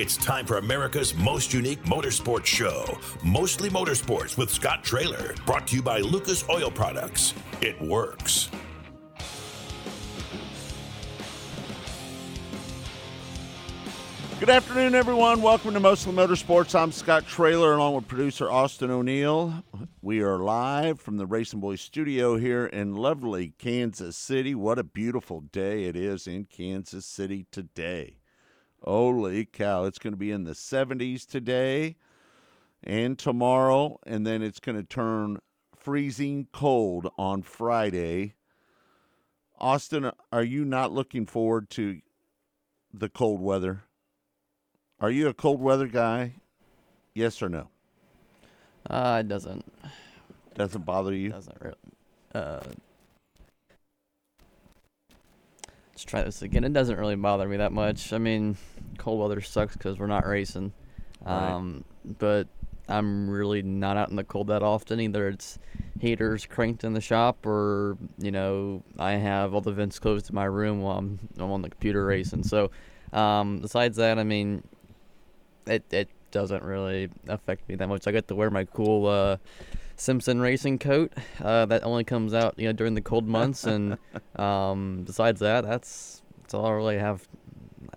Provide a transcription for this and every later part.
It's time for America's most unique motorsports show, Mostly Motorsports with Scott Traylor, brought to you by Lucas Oil Products. It works. Good afternoon, everyone. Welcome to Mostly Motorsports. I'm Scott Traylor, along with producer Austin O'Neill. We are live from the RacinBoys studio here in lovely Kansas City. What a beautiful day it is in Kansas City today. Holy cow, it's going to be in the 70s today and tomorrow, and then it's going to turn freezing cold on Friday. Austin, are you not looking forward to the cold weather? Are you a cold weather guy? Yes or no? Uh, it doesn't. Doesn't bother you? Doesn't really. Uh, let's try this again. It doesn't really bother me that much. I mean, cold weather sucks because we're not racing. Right. Um, but I'm really not out in the cold that often. Either it's heaters cranked in the shop, or you know, I have all the vents closed in my room while I'm, I'm on the computer racing. So, um, besides that, I mean, it it doesn't really affect me that much. I get to wear my cool uh, Simpson racing coat uh, that only comes out you know during the cold months, and um, besides that, that's that's all I really have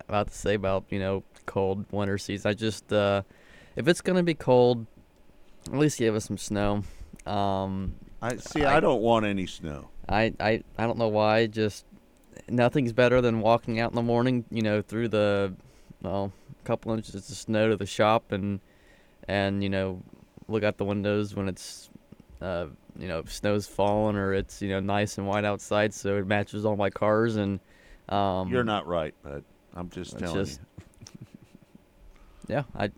about to say about you know cold winter season. I just uh, if it's gonna be cold, at least give us some snow. Um, I see. I, I- don't want any snow. I, I I don't know why. Just nothing's better than walking out in the morning. You know, through the well, a couple inches of snow to the shop and and you know look out the windows when it's uh, you know snow's falling or it's you know nice and white outside, so it matches all my cars and um, You're not right, but I'm just telling just- yeah. I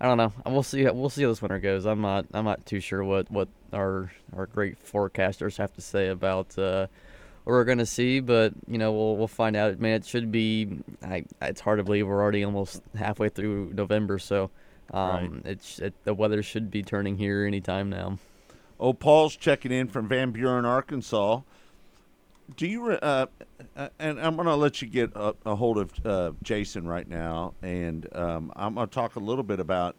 I don't know. We'll see. We'll see how this winter goes. I'm not. I'm not too sure what what our our great forecasters have to say about uh, what we're gonna see, but you know we'll we'll find out. Man, it should be. I, it's hard to believe we're already almost halfway through November, so um, it's it, the weather should be turning here anytime now. Oh, Paul's checking in from Van Buren, Arkansas. Do you? Uh, uh, and I'm going to let you get a, a hold of uh, Jason right now, and um, I'm going to talk a little bit about.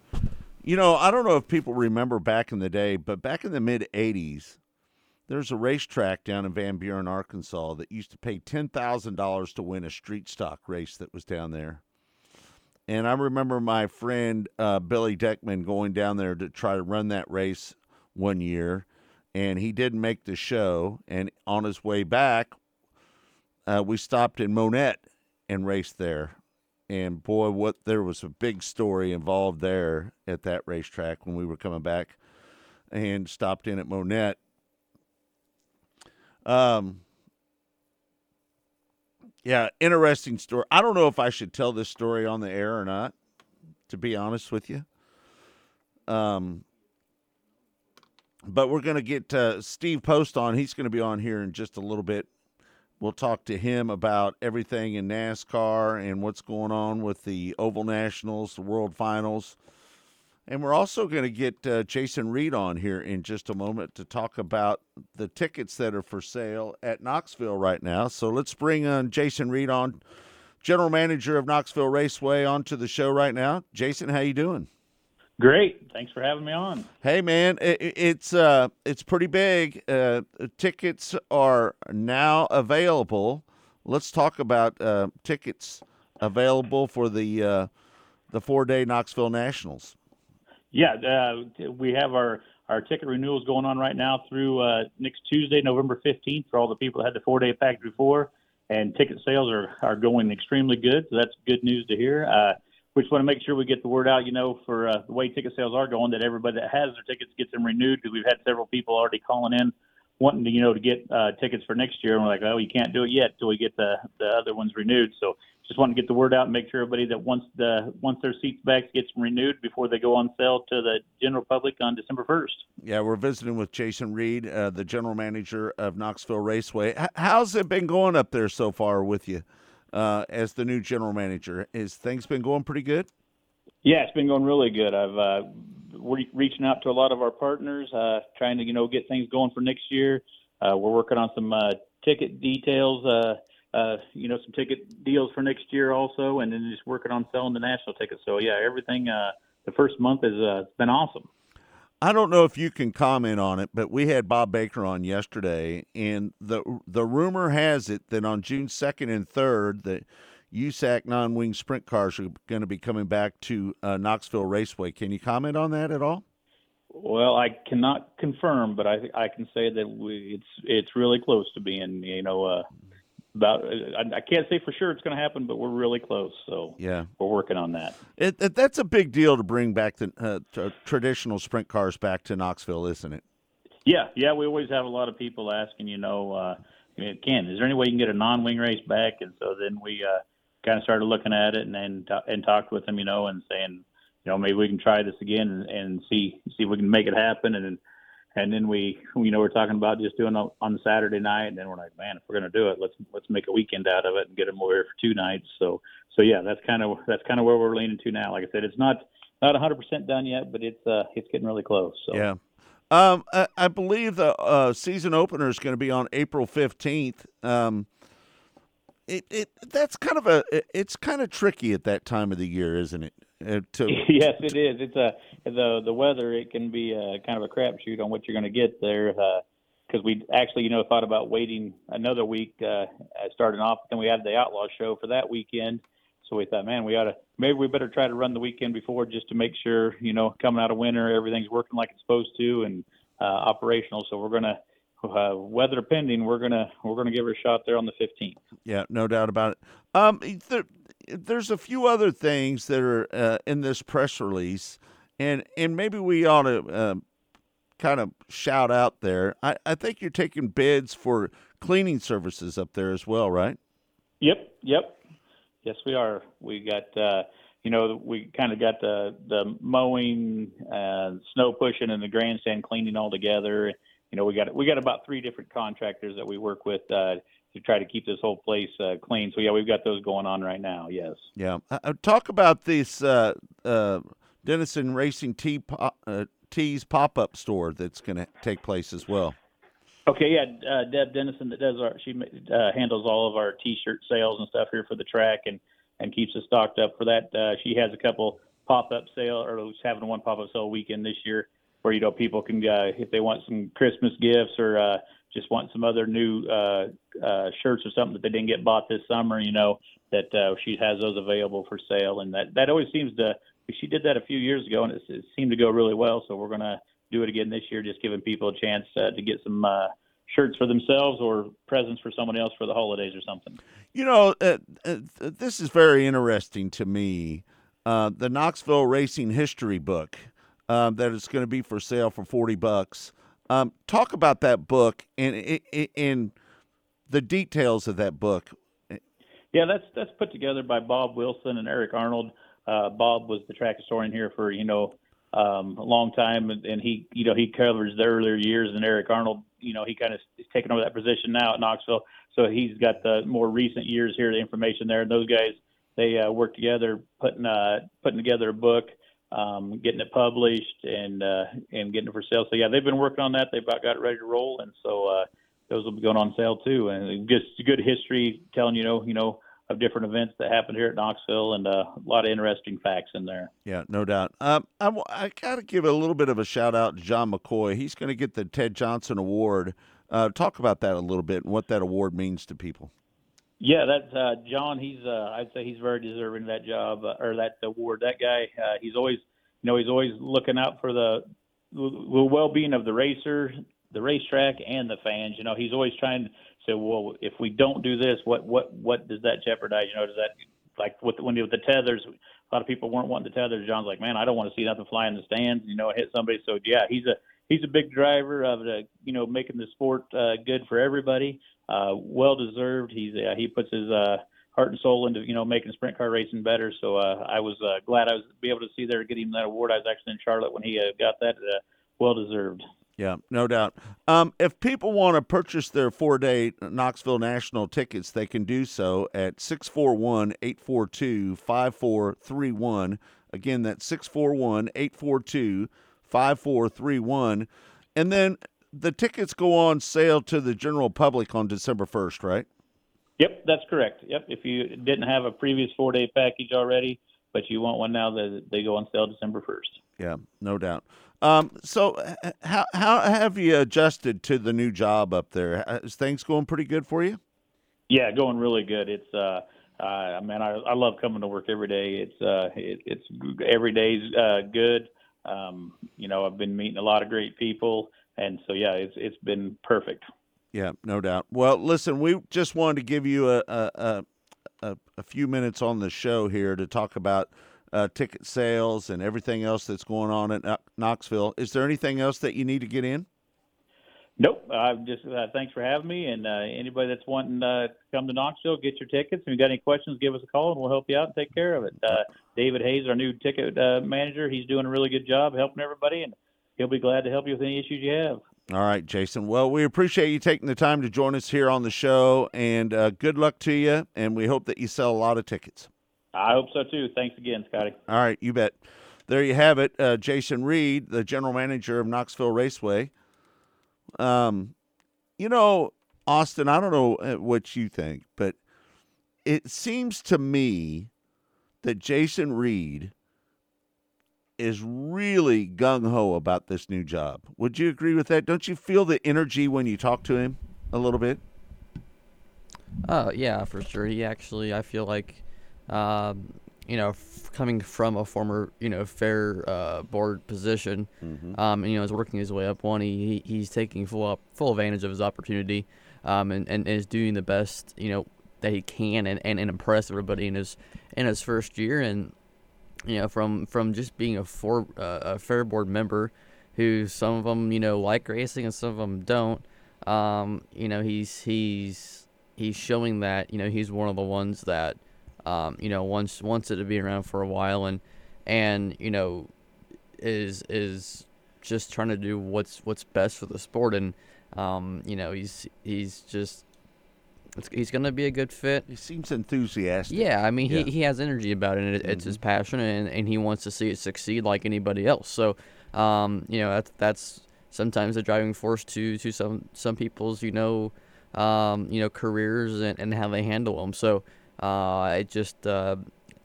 You know, I don't know if people remember back in the day, but back in the mid '80s, there's a racetrack down in Van Buren, Arkansas, that used to pay ten thousand dollars to win a street stock race that was down there. And I remember my friend uh, Billy Deckman going down there to try to run that race one year, and he didn't make the show. And on his way back, uh, we stopped in Monette and raced there. And boy, what there was a big story involved there at that racetrack when we were coming back and stopped in at Monette. Um, yeah, interesting story. I don't know if I should tell this story on the air or not, to be honest with you. Um, but we're going to get uh, Steve Post on. He's going to be on here in just a little bit. We'll talk to him about everything in NASCAR and what's going on with the Oval Nationals, the World Finals. And we're also going to get uh, Jason Reed on here in just a moment to talk about the tickets that are for sale at Knoxville right now. So let's bring on Jason Reed on, general manager of Knoxville Raceway, onto the show right now. Jason, how you doing? Great. Thanks for having me on. Hey man, i i- it's uh it's pretty big. Uh, tickets are now available. Let's talk about uh, tickets available for the uh, the four day Knoxville Nationals. Yeah, uh, we have our, our ticket renewals going on right now through uh, next Tuesday, November 15th, for all the people that had the four day package before. And ticket sales are, are going extremely good. So that's good news to hear. We just want to make sure we get the word out, you know, for uh, the way ticket sales are going, that everybody that has their tickets gets them renewed because we've had several people already calling in wanting to, you know, to get uh, tickets for next year. And we're like, oh, you can't do it yet till we get the, the other ones renewed. So just want to get the word out and make sure everybody that wants the wants their seats back gets renewed before they go on sale to the general public on December 1st. Yeah, we're visiting with Jason Reed, uh, the general manager of Knoxville Raceway. H- how's it been going up there so far with you uh, as the new general manager? Has things been going pretty good? Yeah, it's been going really good. I've uh, re- reaching out to a lot of our partners, uh, trying to you know get things going for next year. Uh, we're working on some uh, ticket details uh, uh, you know, some ticket deals for next year also, and then just working on selling the national tickets. So yeah, everything. Uh, the first month has uh, been awesome. I don't know if you can comment on it, but we had Bob Baker on yesterday, and the the rumor has it that on June second and third, the USAC non-wing sprint cars are going to be coming back to uh, Knoxville Raceway. Can you comment on that at all? Well, I cannot confirm, but I I can say that we, it's it's really close to being you know uh, about. I, I can't say for sure it's going to happen, but we're really close. So Yeah, we're working on that. it, it, that's a big deal to bring back the uh, t- traditional sprint cars back to Knoxville, isn't it? Yeah, yeah. We always have a lot of people asking, you know, uh, Ken, is there any way you can get a non-wing race back? And so then we uh, kind of started looking at it and then and talked with them, you know, and saying, you know, maybe we can try this again and, and see see if we can make it happen. And and then we, you know, we're talking about just doing it on Saturday night, and then we're like, man, if we're going to do it, let's let's make a weekend out of it and get them over here for two nights. So so yeah, that's kind of that's kind of where we're leaning to now. Like I said, it's not not 100% done yet, but it's uh it's getting really close. So Yeah. Um, I, I believe the uh, season opener is going to be on April fifteenth. Um, it, it that's kind of a it's kind of tricky at that time of the year, isn't it? Uh, to yes, it is. It's a the the weather. It can be a, kind of a crapshoot on what you're going to get there. Because we actually, you know, thought about waiting another week, uh, starting off. Then we had the Outlaw Show for that weekend. So we thought, man, we ought to maybe we better try to run the weekend before just to make sure, you know, coming out of winter, everything's working like it's supposed to and uh, operational. So we're gonna, uh, weather pending, we're gonna we're gonna give her a shot there on the 15th. Yeah, no doubt about it. Um, there's a few other things that are uh, in this press release, and and maybe we ought to uh, kind of shout out there. I, I think you're taking bids for cleaning services up there as well, right? Yep, yep. Yes, we are. We got, uh, you know, we kind of got the the mowing, uh, snow pushing, and the grandstand cleaning all together. You know, we got we got about three different contractors that we work with uh, to try to keep this whole place uh, clean. So yeah, we've got those going on right now. Yes. Yeah. Uh, talk about this uh, uh, Dennison Racing Tea uh, Tees pop up store that's going to take place as well. Okay, yeah, uh, Deb Dennison that does our she uh, handles all of our T-shirt sales and stuff here for the track and and keeps us stocked up for that. Uh, she has a couple pop-up sale or was having one pop-up sale weekend this year where you know people can uh, if they want some Christmas gifts or uh, just want some other new uh, uh, shirts or something that they didn't get bought this summer, you know that uh, she has those available for sale and that that always seems to she did that a few years ago and it, it seemed to go really well. So we're gonna do it again this year, just giving people a chance uh, to get some uh, shirts for themselves or presents for someone else for the holidays or something. You know, uh, uh, this is very interesting to me. Uh, the Knoxville Racing History book um, that is going to be for sale for forty bucks. Um, talk about that book and and the details of that book. Yeah, that's that's put together by Bob Wilson and Eric Arnold. Uh, Bob was the track historian here for you know um, a long time, and, and he, you know, he covers the earlier years, and Eric Arnold, you know, he kind of is taking over that position now at Knoxville, so he's got the more recent years here, the information there. And those guys, they uh, work together, putting uh, putting together a book, um, getting it published, and uh, and getting it for sale. So yeah, they've been working on that. They've about got it ready to roll, and so uh, those will be going on sale too. And just good history, telling you know, you know of different events that happened here at Knoxville and uh, a lot of interesting facts in there. Yeah, no doubt. Um, I, I got to give a little bit of a shout out to John McCoy. He's going to get the Ted Johnson Award. Uh, talk about that a little bit and what that award means to people. Yeah, that's uh, John. He's uh, I'd say he's very deserving of that job uh, or that award. That guy, uh, he's always you know he's always looking out for the the well-being of the racer, the racetrack, and the fans. You know, he's always trying to say, well, if we don't do this, what what what does that jeopardize? You know, does that like with when with the tethers? A lot of people weren't wanting the tethers. John's like, man, I don't want to see nothing fly in the stands. You know, hit somebody. So yeah, he's a he's a big driver of the you know making the sport uh, good for everybody. Uh, well deserved. He's uh, he puts his uh, heart and soul into you know making sprint car racing better. So uh, I was uh, glad I was be able to see there get him that award. I was actually in Charlotte when he uh, got that. Uh, well deserved. Yeah, no doubt. Um, if people want to purchase their four day Knoxville National tickets, they can do so at 641 842 5431. Again, that's 641 842 5431. And then the tickets go on sale to the general public on December 1st, right? Yep, that's correct. Yep, if you didn't have a previous four day package already, but you want one now, that they go on sale December first. Yeah, no doubt. Um, so, how how have you adjusted to the new job up there? Is things going pretty good for you? Yeah, going really good. It's uh, uh, man, I I love coming to work every day. It's uh, it, it's every day's uh, good. Um, you know, I've been meeting a lot of great people, and so yeah, it's it's been perfect. Yeah, no doubt. Well, listen, we just wanted to give you a a, a, a few minutes on the show here to talk about uh, ticket sales and everything else that's going on at Knoxville. Is there anything else that you need to get in? Nope. I uh, just uh, thanks for having me, and uh, anybody that's wanting uh, to come to Knoxville, get your tickets. If you got any questions, give us a call, and we'll help you out and take care of it. Uh, David Hayes, our new ticket uh, manager, he's doing a really good job helping everybody, and he'll be glad to help you with any issues you have. All right, Jason. Well, we appreciate you taking the time to join us here on the show, and uh, good luck to you. And we hope that you sell a lot of tickets. I hope so too. Thanks again, Scotty. All right, you bet. There you have it, uh, Jason Reed, the general manager of Knoxville Raceway. Um, you know, Austin, I don't know uh, what you think, but it seems to me that Jason Reed is really gung ho about this new job. Would you agree with that? Don't you feel the energy when you talk to him a little bit? Oh yeah, for sure. He actually, I feel like, um, you know, f- coming from a former, you know, fair uh, board position, Mm-hmm. um, and you know, is working his way up one. He, he he's taking full up, full advantage of his opportunity, um, and, and is doing the best, you know, that he can, and, and, and impress everybody in his in his first year, and you know, from from just being a for uh, a fair board member, who some of them you know like racing and some of them don't. Um, you know, he's he's he's showing that you know he's one of the ones that um, you know wants wants it to be around for a while and and you know is is just trying to do what's what's best for the sport and um, you know he's he's just he's gonna be a good fit He seems enthusiastic. yeah, I mean, Yeah. he, he has energy about it, and it, it's his passion, and, and he wants to see it succeed like anybody else. So, um, you know, that's, that's sometimes the driving force to, to some some people's, you know, um, you know, careers and, and how they handle them. So, uh, I just, uh,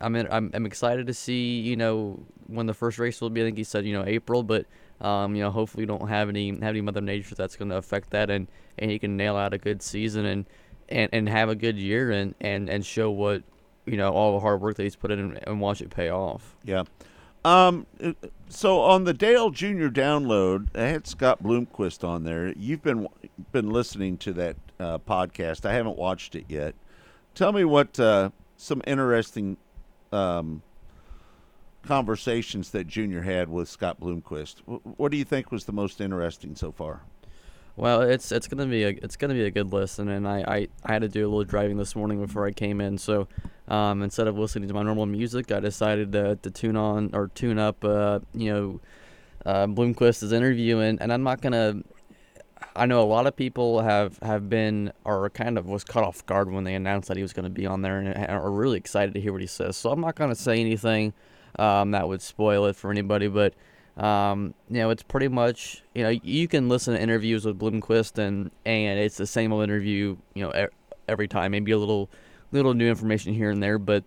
I'm, in, I'm I'm excited to see, you know, when the first race will be. I think he said, you know, April, but. Um, you know, hopefully, we don't have any have any mother nature that's going to affect that, and, and he can nail out a good season and, and, and have a good year and, and, and show what you know all the hard work that he's put in and watch it pay off. Yeah. Um, uh, so on the Dale Jr. download, I had Scott Bloomquist on there. You've been been listening to that uh, podcast. I haven't watched it yet. Tell me what uh, some interesting um, conversations that Junior had with Scott Bloomquist. Wh- What do you think was the most interesting so far? Well, it's it's gonna be a it's gonna be a good listen, and I, I, I had to do a little driving this morning before I came in, so um, instead of listening to my normal music, I decided to, to tune on or tune up, uh, you know, uh, Bloomquist's interview, and, and I'm not gonna. I know a lot of people have, have been or kind of was caught off guard when they announced that he was going to be on there, and are really excited to hear what he says. So I'm not going to say anything um, that would spoil it for anybody, but um, you know, it's pretty much you know you can listen to interviews with Bloomquist and and it's the same old interview you know every time. Maybe a little little new information here and there, but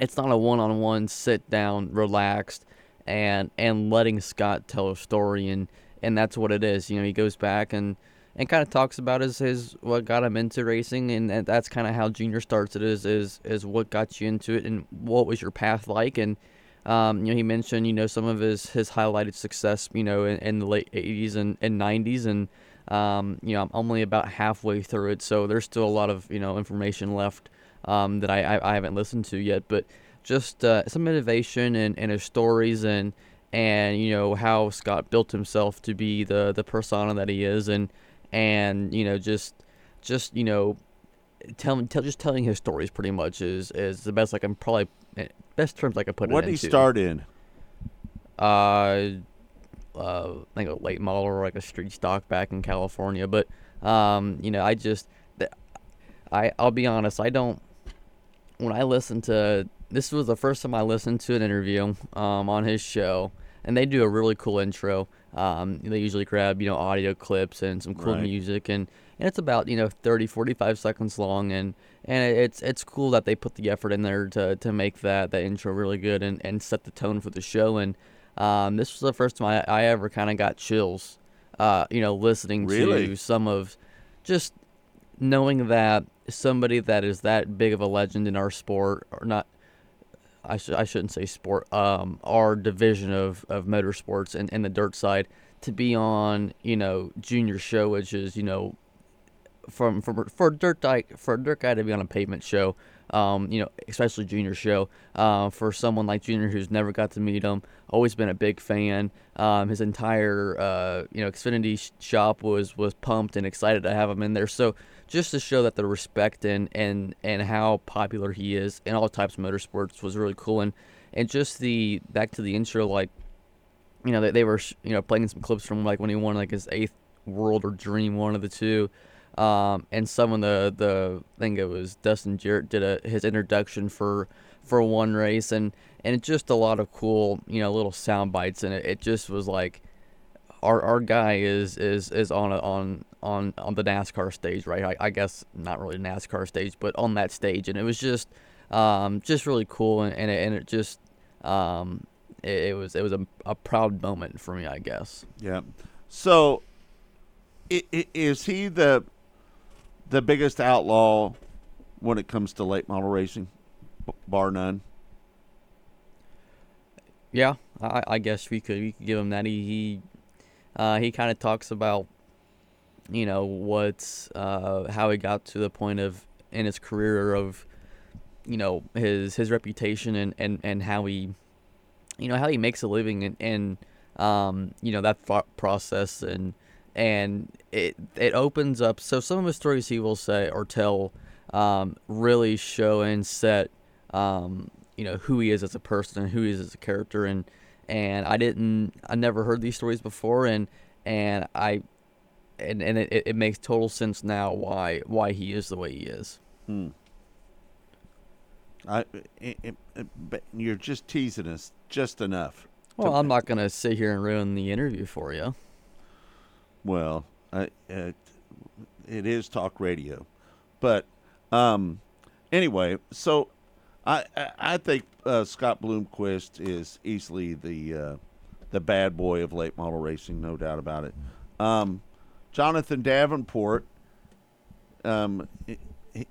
it's not a one-on-one sit down, relaxed, and and letting Scott tell a story and and that's what it is. You know, he goes back and and kind of talks about his his what got him into racing, and, and that's kind of how Junior starts. It is is is what got you into it, and what was your path like, and um, you know, he mentioned, you know, some of his, his highlighted success, you know, in, in the late 80s and, and 90s. And, um, you know, I'm only about halfway through it. So there's still a lot of, you know, information left um, that I, I, I haven't listened to yet. But just uh, some innovation and, in his stories and, and, you know, how Scott built himself to be the, the persona that he is. And, and, you know, just, just, you know, telling, tell, just telling his stories pretty much is, is the best like I can probably best terms I could put What it did into. he start in? Uh, uh, I think a late model or like a street stock back in California. But um, you know, I just, I I'll be honest, I don't. When I listen to this was the first time I listened to an interview um, on his show, and they do a really cool intro. Um, they usually grab you know audio clips and some cool Right. music, and and it's about you know 30, 45 seconds long, and and it's it's cool that they put the effort in there to to make that that intro really good and and set the tone for the show. And um, this was the first time I, I ever kind of got chills, uh, you know, listening Really? to some of just knowing that somebody that is that big of a legend in our sport, or not, I, sh- I shouldn't say sport, um, our division of, of motorsports and, and the dirt side, to be on, you know, junior show, which is, you know, from, from for a dirt guy for a dirt guy to be on a pavement show, um, you know, especially junior show, uh, for someone like Junior who's never got to meet him, always been a big fan. Um, his entire uh, you know Xfinity sh- shop was was pumped and excited to have him in there. So just to show that the respect and and and how popular he is in all types of motorsports was really cool. And and just the back to the intro, like you know, they, they were you know playing some clips from like when he won like his eighth World or Dream, one of the two. Um, and some of the the I think it was Dustin Jarrett did a his introduction for for one race, and and just a lot of cool you know little sound bites, and it, it just was like our our guy is is is on a, on on on the NASCAR stage, right? I, I guess not really NASCAR stage, but on that stage, and it was just um, just really cool, and and it, and it just um, it, it was it was a, a proud moment for me, I guess. Yeah. So, is he the the biggest outlaw when it comes to late model racing, bar none? Yeah, I, I guess we could we could give him that. He he, uh, he kind of talks about, you know, what's uh, how he got to the point of in his career of, you know, his his reputation and and and how he, you know, how he makes a living and and um, you know that process and and it it opens up. So some of the stories he will say or tell um, really show and set um, you know who he is as a person and who he is as a character and and I didn't I never heard these stories before and and I and and it, it makes total sense now why why he is the way he is. I, i i i- but you're just teasing us just enough. Well, I'm not gonna sit here and ruin the interview for you. Well, I, uh, it is talk radio, but um, anyway, so I I, think uh, Scott Bloomquist is easily the uh, the bad boy of late model racing, no doubt about it. Um, Jonathan Davenport, um, he-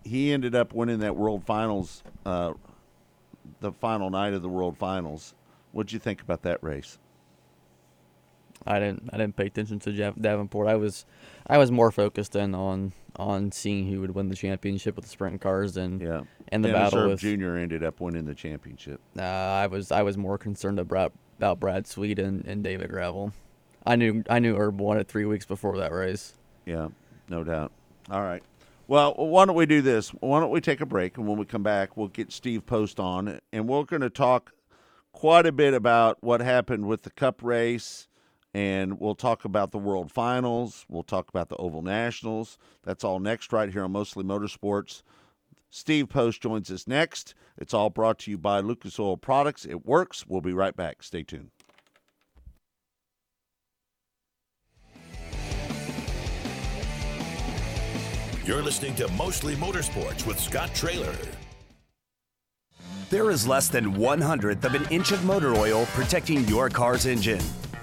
he ended up winning that World Finals, uh, the final night of the World Finals. What'd you think about that race? I didn't I didn't pay attention to Davenport. I was I was more focused in on on seeing who would win the championship with the sprint cars and Yeah, and the battle with Jr. ended up winning the championship. Uh, I was I was more concerned about about Brad Sweet and, and David Gravel. I knew I knew Herb won it three weeks before that race. Yeah, no doubt. All right. Well, why don't we do this? Why don't we take a break, and when we come back, we'll get Steve Post on, and we're going to talk quite a bit about what happened with the Cup race, and we'll talk about the World Finals. We'll talk about the Oval Nationals. That's all next, right here on Mostly Motorsports. Steve Post joins us next. It's all brought to you by Lucas Oil Products. It works. We'll be right back. Stay tuned. You're listening to Mostly Motorsports with Scott Traylor. There is less than one hundredth of an inch of motor oil protecting your car's engine.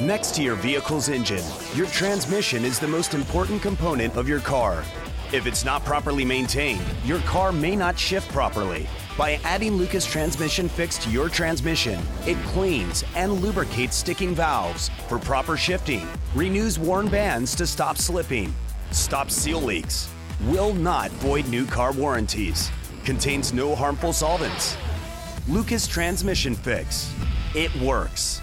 Next to your vehicle's engine, your transmission is the most important component of your car. If it's not properly maintained, your car may not shift properly. By adding Lucas Transmission Fix to your transmission, it cleans and lubricates sticking valves for proper shifting, renews worn bands to stop slipping, stops seal leaks, will not void new car warranties, contains no harmful solvents. Lucas Transmission Fix. It works.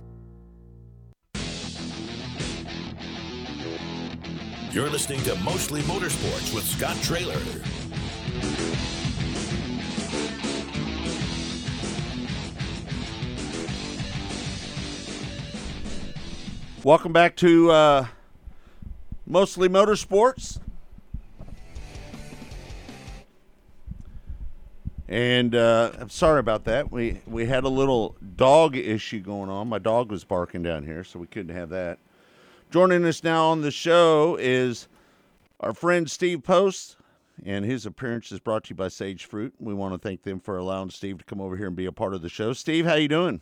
You're listening to Mostly Motorsports with Scott Traylor. Welcome back to uh, Mostly Motorsports. And uh, I'm sorry about that. We we had a little dog issue going on. My dog was barking down here, so we couldn't have that. Joining us now on the show is our friend Steve Post, and his appearance is brought to you by Sage Fruit. We want to thank them for allowing Steve to come over here and be a part of the show. Steve, how you doing?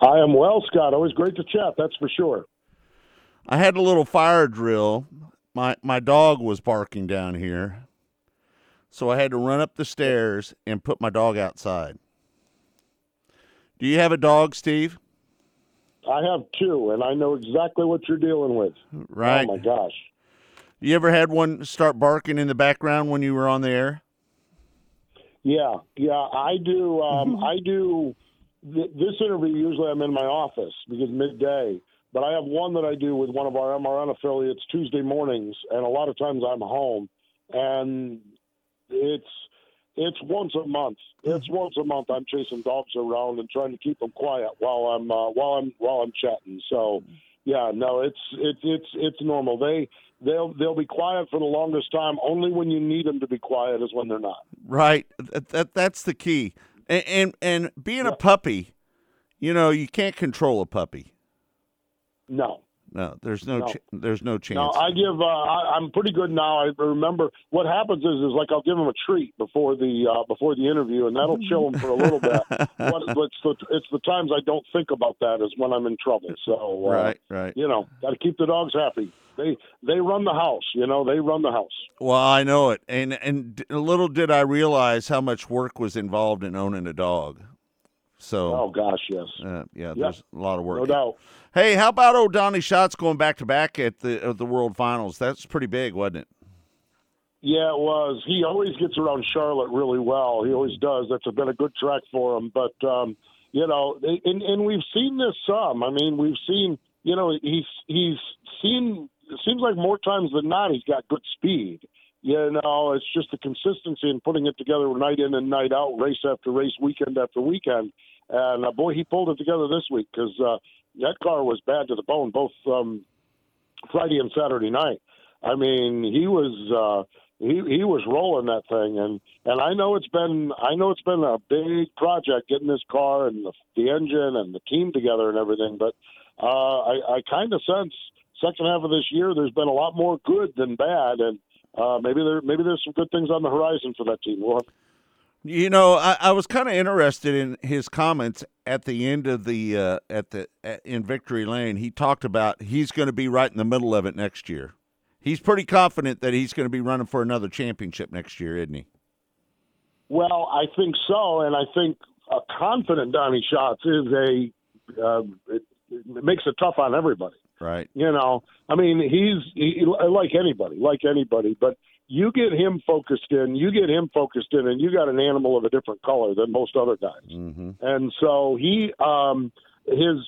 I am well, Scott. Always great to chat. That's for sure. I had a little fire drill. My my dog was barking down here, so I had to run up the stairs and put my dog outside. Do you have a dog, Steve? I have two, and I know exactly what you're dealing with. Right. Oh my gosh. You ever had one start barking in the background when you were on the air? Yeah, yeah, I do. Um, I do. Th- this interview usually I'm in my office because midday, but I have one that I do with one of our MRN affiliates Tuesday mornings, and a lot of times I'm home, and it's it's once a month. It's once a month. I'm chasing dogs around and trying to keep them quiet while I'm uh, while I'm while I'm chatting. So, yeah, no, it's it's it's it's normal. They they'll they'll be quiet for the longest time. Only when you need them to be quiet is when they're not. Right. That, that that's the key. And and, and being a puppy, you know, you can't control a puppy. No. No, there's no, No. Ch- there's no chance. No, I give. Uh, I, I'm pretty good now. I remember what happens is is like I'll give them a treat before the uh, before the interview, and that'll chill them for a little bit. But it's the it's the times I don't think about that is when I'm in trouble. So uh, Right, right. You know, got to keep the dogs happy. they they run the house. You know, they run the house. Well, I know it, and and little did I realize how much work was involved in owning a dog. So, Oh gosh, yes. uh, yeah, Yeah. there's a lot of work. No doubt. Hey, how about old Donny Schatz going back to back at the at the World Finals? That's pretty big, wasn't it? Yeah, it was. He always gets around Charlotte really well. He always does. That's been a good track for him. But um, you know, and and we've seen this some. I mean, we've seen. You know, he's he's seen. It seems like more times than not, he's got good speed. You know, it's just the consistency in putting it together night in and night out, race after race, weekend after weekend. And uh, boy, he pulled it together this week because uh, that car was bad to the bone both um, Friday and Saturday night. I mean, he was uh, he he was rolling that thing, and and I know it's been I know it's been a big project getting this car and the, the engine and the team together and everything. But uh, I, I kind of sense second half of this year there's been a lot more good than bad, and uh, maybe there maybe there's some good things on the horizon for that team. We'll have You know, I, I was kind of interested in his comments at the end of the uh, at the at, in Victory Lane. He talked about he's going to be right in the middle of it next year. He's pretty confident that he's going to be running for another championship next year, isn't he? Well, I think so, and I think a confident Donny Schatz is a uh, it, it makes it tough on everybody. Right. You know, I mean, he's he, like anybody, like anybody, but you get him focused in, you get him focused in, and you got an animal of a different color than most other guys. Mm-hmm. And so he, um, his,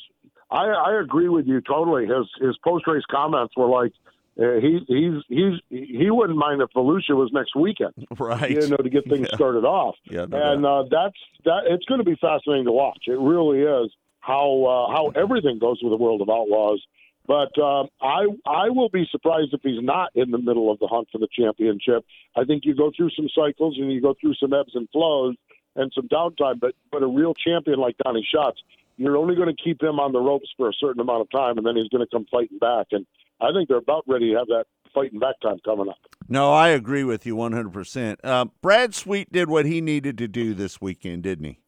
I, I agree with you totally. His his post race comments were like, uh, he he's he's he wouldn't mind if Volusia was next weekend, Right. You know, to get things Yeah. started off. Yeah, no and uh, that's that. It's going to be fascinating to watch. It really is how uh, how everything goes with the world of outlaws. But um, I I will be surprised if he's not in the middle of the hunt for the championship. I think you go through some cycles and you go through some ebbs and flows and some downtime. But but a real champion like Donny Schatz, you're only going to keep him on the ropes for a certain amount of time, and then he's going to come fighting back. And I think they're about ready to have that fighting back time coming up. No, I agree with you 100%. Uh, Brad Sweet did what he needed to do this weekend, didn't he?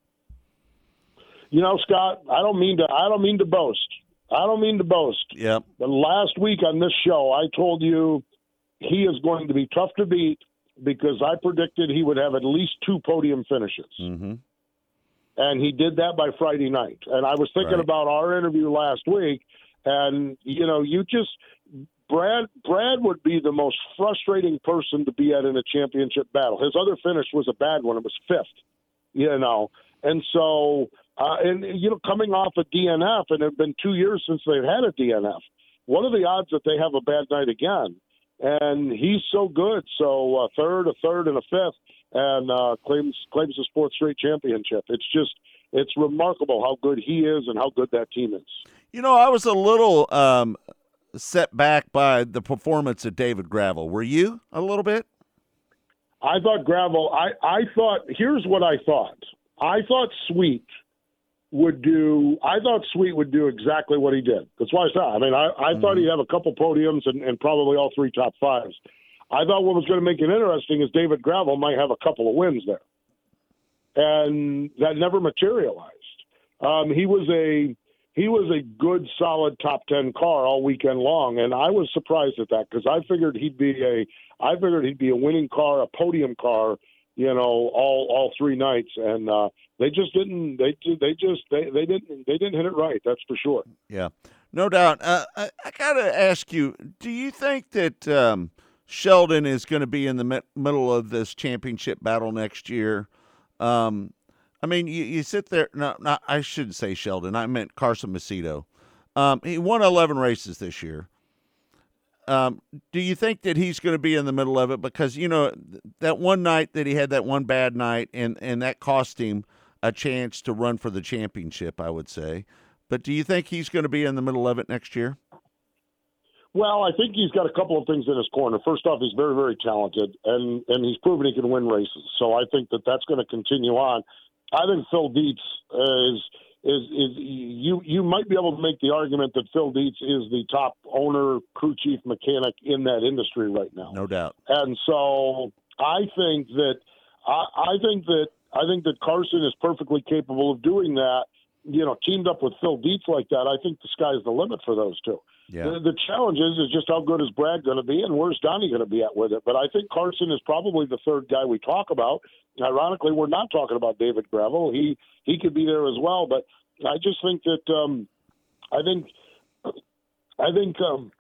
You know, Scott, I don't mean to I don't mean to boast. I don't mean to boast. Yep. But last week on this show, I told you he is going to be tough to beat because I predicted he would have at least two podium finishes. Mm-hmm. And he did that by Friday night. And I was thinking Right. about our interview last week, and you know, you just Brad Brad would be the most frustrating person to be at in a championship battle. His other finish was a bad one; it was fifth, you know. And so, uh, and you know, coming off a DNF, and it had been two years since they've had a DNF. What are the odds that they have a bad night again? And he's so good. So uh, third, a third, and a fifth, and uh, claims claims a sports straight championship. It's just it's remarkable how good he is and how good that team is. You know, I was a little um, set back by the performance of David Gravel. Were you a little bit? I thought Gravel. I I thought. Here's what I thought. I thought Sweet would do. I thought Sweet would do exactly what he did. That's why I said. I mean, I, I thought he'd have a couple podiums and, and probably all three top fives. I thought what was going to make it interesting is David Gravel might have a couple of wins there, and that never materialized. Um, he was a he was a good, solid top ten car all weekend long, and I was surprised at that because I figured he'd be a I figured he'd be a winning car, a podium car, you know, all all three nights, and uh, they just didn't. They they just they they didn't they didn't hit it right. That's for sure. Yeah, no doubt. Uh, I, I got to ask you: Do you think that um, Sheldon is going to be in the mi- middle of this championship battle next year? Um, I mean, you, you sit there. No, not I shouldn't say Sheldon. I meant Carson Macedo. Um, he won eleven races this year. Um, do you think that he's going to be in the middle of it? Because you know that one night that he had that one bad night, and and that cost him a chance to run for the championship. I would say. But do you think he's going to be in the middle of it next year? Well, I think he's got a couple of things in his corner. First off, he's very, very talented, and and he's proven he can win races. So I think that that's going to continue on. I think Phil Dietz is is is you you might be able to make the argument that Phil Dietz is the top owner, crew chief, mechanic in that industry right now. No doubt. And so I think that I, I think that I think that Carson is perfectly capable of doing that you know, teamed up with Phil Dietz like that, I think the sky's the limit for those two. Yeah. The, the challenge is, is just how good is Brad going to be, and where's Donny going to be at with it? But I think Carson is probably the third guy we talk about. Ironically, we're not talking about David Gravel. He he could be there as well, but I just think that um, I think I think um,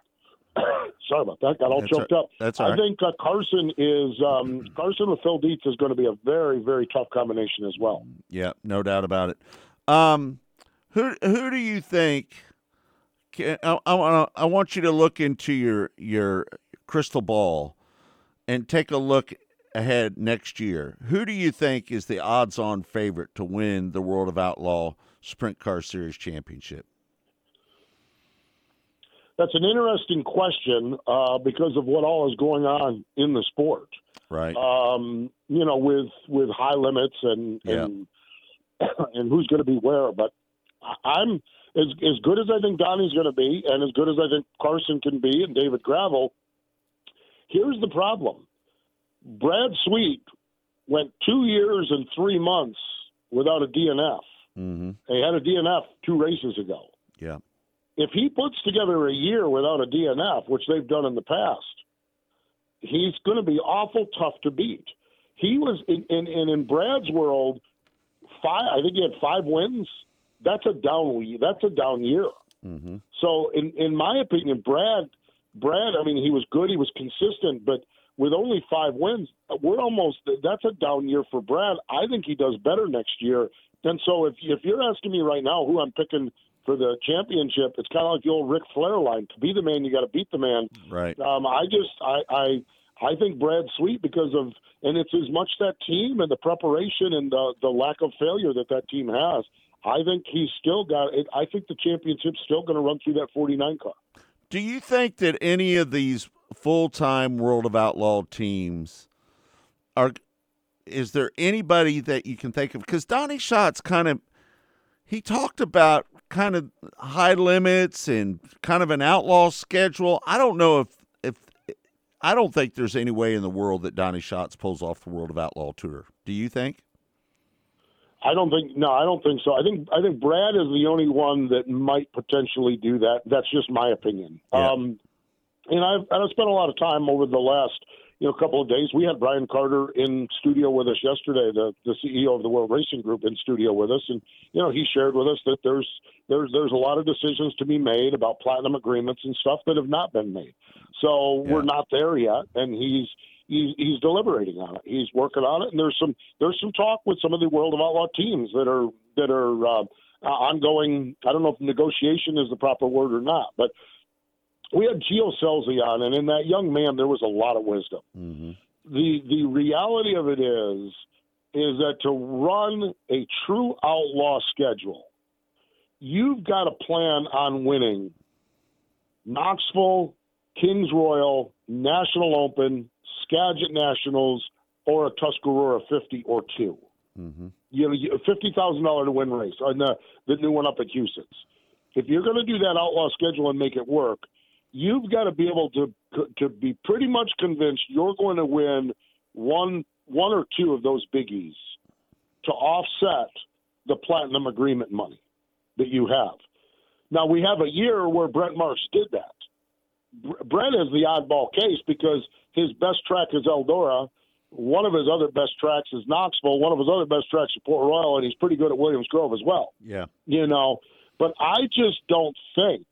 sorry about that. Got all That's choked up. that's all I right. think uh, Carson is um, Carson with Phil Dietz is going to be a very very tough combination as well. Yeah, no doubt about it. Um, who who do you think? Can, I, I want I want you to look into your your crystal ball and take a look ahead next year. Who do you think is the odds-on favorite to win the World of Outlaw Sprint Car Series championship? That's an interesting question uh, because of what all is going on in the sport. Right. Um, you know, with with high limits and Yeah. and and who's going to be where. But I'm as as good as I think Donny's going to be, and as good as I think Carson can be, and David Gravel. Here's the problem: Brad Sweet went two years and three months without a DNF. Mm-hmm. He had a DNF two races ago Yeah. if he puts together a year without a DNF, which they've done in the past, he's going to be awful tough to beat. He was in, in, in, in Brad's world, five. I think he had five wins. That's a down. That's a down year. Mm-hmm. So, in in my opinion, Brad, Brad. I mean, he was good. He was consistent, but with only five wins, we're almost. That's a down year for Brad. I think he does better next year. And so, if if you're asking me right now who I'm picking for the championship, it's kind of like the old Ric Flair line: to be the man, you got to beat the man. Right. Um, I just I, I I think Brad Sweet because of and it's as much that team and the preparation and the the lack of failure that that team has. I think he's still got it. I think the championship's still going to run through that 49 car. Do you think that any of these full-time World of Outlaw teams are? Is there anybody that you can think of? Because Donny Schatz kind of he talked about kind of high limits and kind of an outlaw schedule. I don't know if if I don't think there's any way in the world that Donny Schatz pulls off the World of Outlaw tour. Do you think? I don't think no, I don't think so. I think I think Brad is the only one that might potentially do that. That's just my opinion. Um, and I've and I've spent a lot of time over the last you know couple of days. We had Brian Carter in studio with us yesterday, the the CEO of the World Racing Group in studio with us, and you know he shared with us that there's there's there's a lot of decisions to be made about platinum agreements and stuff that have not been made. So we're not there yet, and he's he's he's deliberating on it. He's working on it, and there's some there's some talk with some of the World of Outlaw teams that are that are uh, uh, ongoing. I don't know if negotiation is the proper word or not, but we had Gio Scelzi on, and in that young man there was a lot of wisdom. Mm-hmm. The the reality of it is is that to run a true outlaw schedule, you've got to plan on winning Knoxville, Kings Royal, National Open, Skagit Nationals, or a Tuscarora 50 or two. Mm-hmm. You know, fifty thousand dollar to win race, on the the new one up at Huset's. If you're going to do that outlaw schedule and make it work, you've got to be able to to be pretty much convinced you're going to win one one or two of those biggies to offset the platinum agreement money that you have. Now we have a year where Brent Marks did that. Brent is the oddball case because his best track is Eldora. One of his other best tracks is Knoxville. One of his other best tracks is Port Royal, and he's pretty good at Williams Grove as well Yeah. you know. But I just don't think.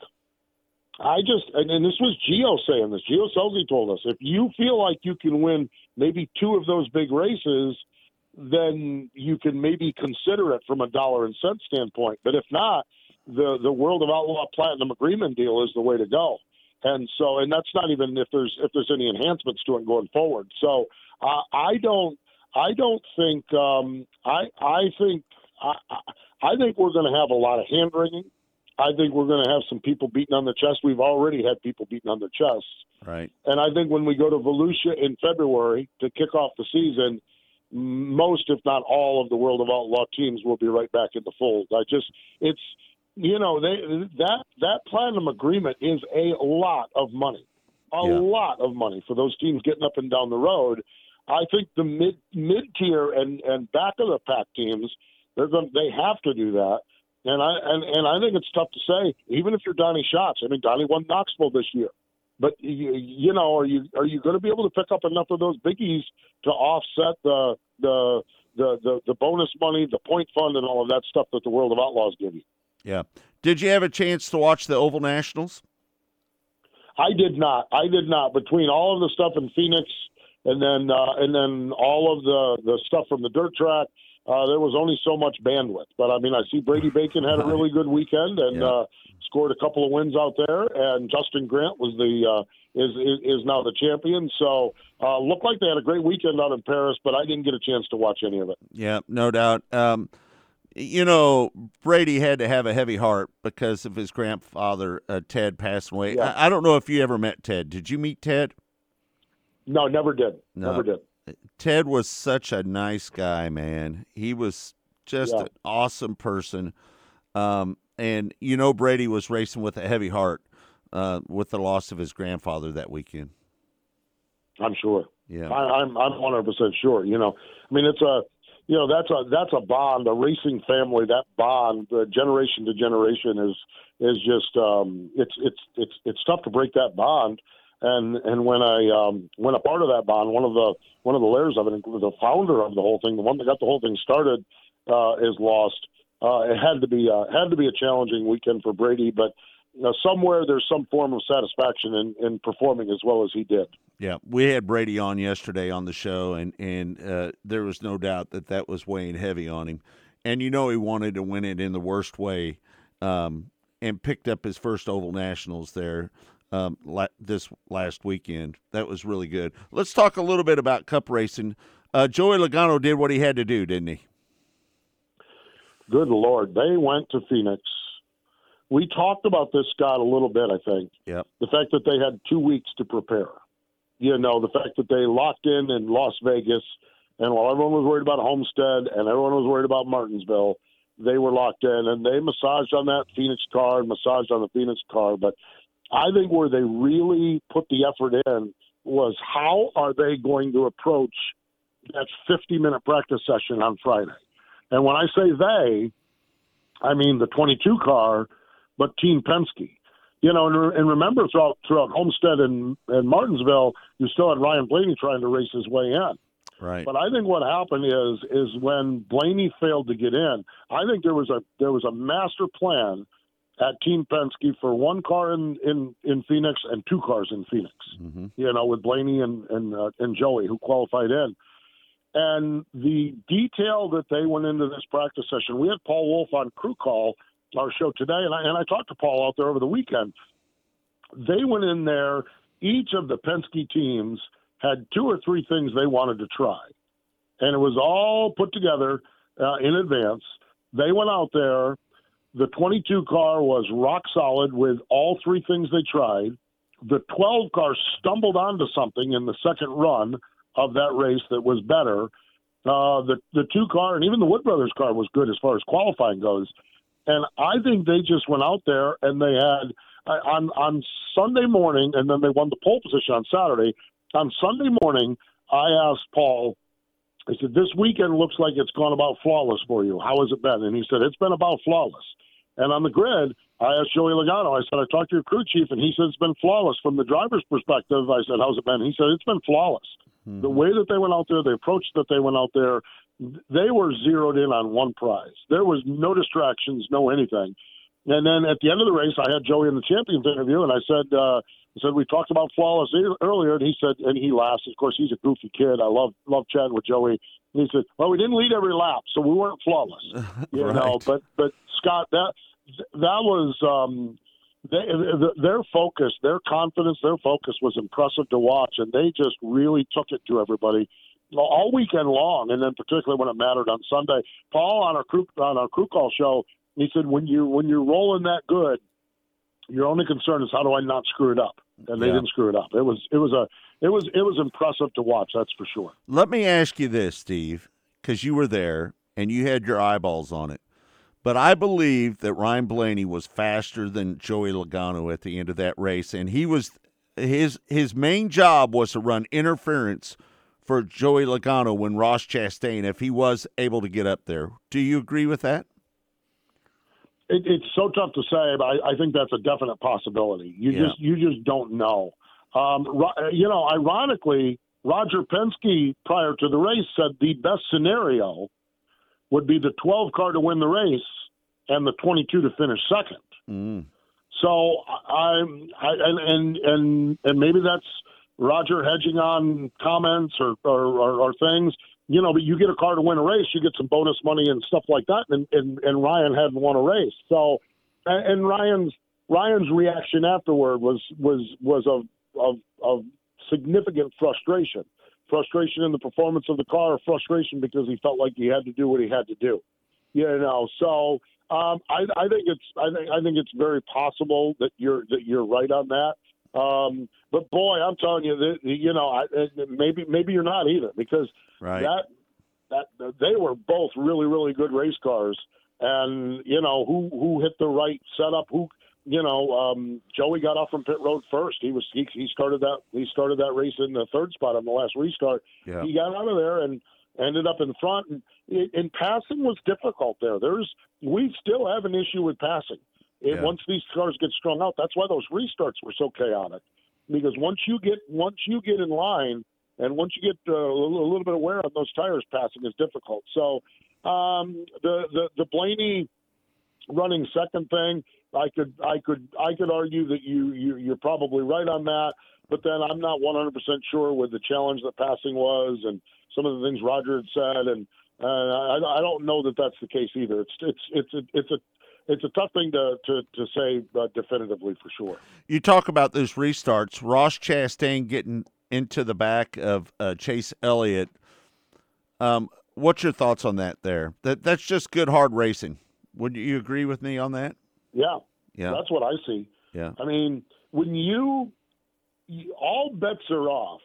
I just, and, and this was Gio saying this. Gio Scelzi told us if you feel like you can win maybe two of those big races, then you can maybe consider it from a dollar and cent standpoint. But if not, the the World of Outlaw Platinum Agreement deal is the way to go. And so, and that's not even if there's if there's any enhancements to it going forward. So uh, I don't I don't think um, I I think I, I think we're going to have a lot of hand wringing. I think we're going to have some people beating on the chest. We've already had people beating on their chests. Right. And I think when we go to Volusia in February to kick off the season, most, if not all, of the World of Outlaw teams will be right back in the fold. I just, it's, you know, they that that platinum agreement is a lot of money, a lot of money for those teams getting up and down the road. I think the mid mid tier and and back of the pack teams, they're going they have to do that. And I and, and I think it's tough to say, even if you're Donny Schatz. I mean, Donnie won Knoxville this year, but you, you know, are you are you going to be able to pick up enough of those biggies to offset the the the the, the bonus money, the point fund, and all of that stuff that the World of Outlaws give you? Yeah. Did you have a chance to watch the Oval Nationals? I did not. I did not. Between all of the stuff in Phoenix and then uh, and then all of the the stuff from the dirt track, uh, there was only so much bandwidth. But I mean, I see Brady Bacon had a really good weekend and Yeah. uh, scored a couple of wins out there. And Justin Grant was the uh, is, is is now the champion. So uh, looked like they had a great weekend out in Perris, but I didn't get a chance to watch any of it. Yeah, no doubt. Um, you know, Brady had to have a heavy heart because of his grandfather, uh, Ted, passing away. Yeah. I, I don't know if you ever met Ted. Did you meet Ted? No, never did. No. Never did. Ted was such a nice guy, man. He was just Yeah. an awesome person. Um, and you know, Brady was racing with a heavy heart uh, with the loss of his grandfather that weekend. I'm sure. Yeah. I, I'm I'm 100 percent sure. You know, I mean, it's a you know that's a that's a bond, a racing family. That bond, uh, generation to generation, is is just um, it's it's it's it's tough to break that bond. And and when I um, when a part of that bond, one of the one of the layers of it, the founder of the whole thing, the one that got the whole thing started, uh, is lost. Uh, it had to be uh, had to be a challenging weekend for Brady, but you know, somewhere there's some form of satisfaction in, in performing as well as he did. Yeah, we had Brady on yesterday on the show, and and uh, there was no doubt that that was weighing heavy on him. And you know he wanted to win it in the worst way, um, and picked up his first Oval Nationals there um, la- this last weekend. That was really good. Let's talk a little bit about Cup racing. Uh, Joey Logano did what he had to do, didn't he? Good Lord, they went to Phoenix. We talked about this, Scott, a little bit. I think Yep. the fact that they had two weeks to prepare. You know, the fact that they locked in in Las Vegas, and while everyone was worried about Homestead and everyone was worried about Martinsville, they were locked in and they massaged on that Phoenix car and massaged on the Phoenix car. But I think where they really put the effort in was how are they going to approach that 50 minute practice session on Friday? And when I say they, I mean the 22 car, but Team Penske. You know, and, re- and remember throughout throughout Homestead and, and Martinsville, you still had Ryan Blaney trying to race his way in. Right. But I think what happened is is when Blaney failed to get in, I think there was a there was a master plan at Team Penske for one car in in, in Phoenix and two cars in Phoenix. You know, with Blaney and and uh, and Joey who qualified in. And the detail that they went into this practice session, we had Paul Wolfe on crew call our show today, and I and I talked to Paul out there over the weekend. They went in there. Each of the Penske teams had two or three things they wanted to try, and it was all put together uh, in advance. They went out there. The 22 car was rock solid with all three things they tried. The 12 car stumbled onto something in the second run of that race that was better. Uh, the the two car and even the Wood Brothers car was good as far as qualifying goes. And I think they just went out there and they had uh, on on Sunday morning, and then they won the pole position on Saturday. On Sunday morning, I asked Paul. I said, "This weekend looks like it's gone about flawless for you. How has it been?" And he said, "It's been about flawless." And on the grid, I asked Joey Logano. I said, "I talked to your crew chief, and he said it's been flawless from the driver's perspective." I said, "How's it been?" He said, "It's been flawless." The way that they went out there, the approach that they went out there, they were zeroed in on one prize. There was no distractions, no anything. And then at the end of the race, I had Joey in the champions interview, and I said, uh, I said we talked about flawless earlier, and he said, and he laughs. Of course, he's a goofy kid. I love love chatting with Joey. And he said, well, we didn't lead every lap, so we weren't flawless, you know. But but Scott, that that was um, they, their focus, their confidence, their focus was impressive to watch, and they just really took it to everybody all weekend long, and then particularly when it mattered on Sunday. Paul on our crew on our crew call show, he said when you when you're rolling that good, your only concern is how do I not screw it up, and they Yeah. didn't screw it up. It was it was a it was it was impressive to watch. That's for sure. Let me ask you this, Steve, because you were there and you had your eyeballs on it. But I believe that Ryan Blaney was faster than Joey Logano at the end of that race, and he was his his main job was to run interference for Joey Logano when Ross Chastain if he was able to get up there. Do you agree with that? it, it's so tough to say, but I, I think that's a definite possibility. You Yeah. just you just don't know. Um, you know, ironically, Roger Penske prior to the race said the best scenario would be the 12 car to win the race and the 22 to finish second. Mm. So I'm, I, and, and and and maybe that's Roger hedging on comments or or, or or things. You know, but you get a car to win a race, you get some bonus money and stuff like that. And and, and Ryan hadn't won a race, so and, Ryan's Ryan's reaction afterward was was was of of of significant frustration, frustration in the performance of the car, frustration because he felt like he had to do what he had to do. You know, so um, I, I think it's I think I think it's very possible that you're that you're right on that. Um, but boy, I'm telling you that you know I, maybe maybe you're not either because Right. that that they were both really really good race cars, and you know who who hit the right setup, who you know um, Joey got off from pit road first. He was he, he started that he started that race in the third spot on the last restart. Yeah. He got out of there and ended up in front. And, and passing was difficult there. There's we still have an issue with passing. It, Yeah. Once these cars get strung out, that's why those restarts were so chaotic. Because once you get once you get in line, and once you get uh, a, little, a little bit of wear on those tires, passing is difficult. So um, the the the Blaney running second thing, I could I could I could argue that you, you you're probably right on that. But then I'm not 100% sure with the challenge that passing was and some of the things Roger had said, and uh, I, I don't know that that's the case either. It's it's it's a, it's a it's a tough thing to to, to say uh, definitively for sure. You talk about those restarts. Ross Chastain getting into the back of uh, Chase Elliott. Um, what's your thoughts on that? There, that that's just good hard racing. Would you agree with me on that? Yeah, Yeah. that's what I see. Yeah. I mean, when you, you all bets are off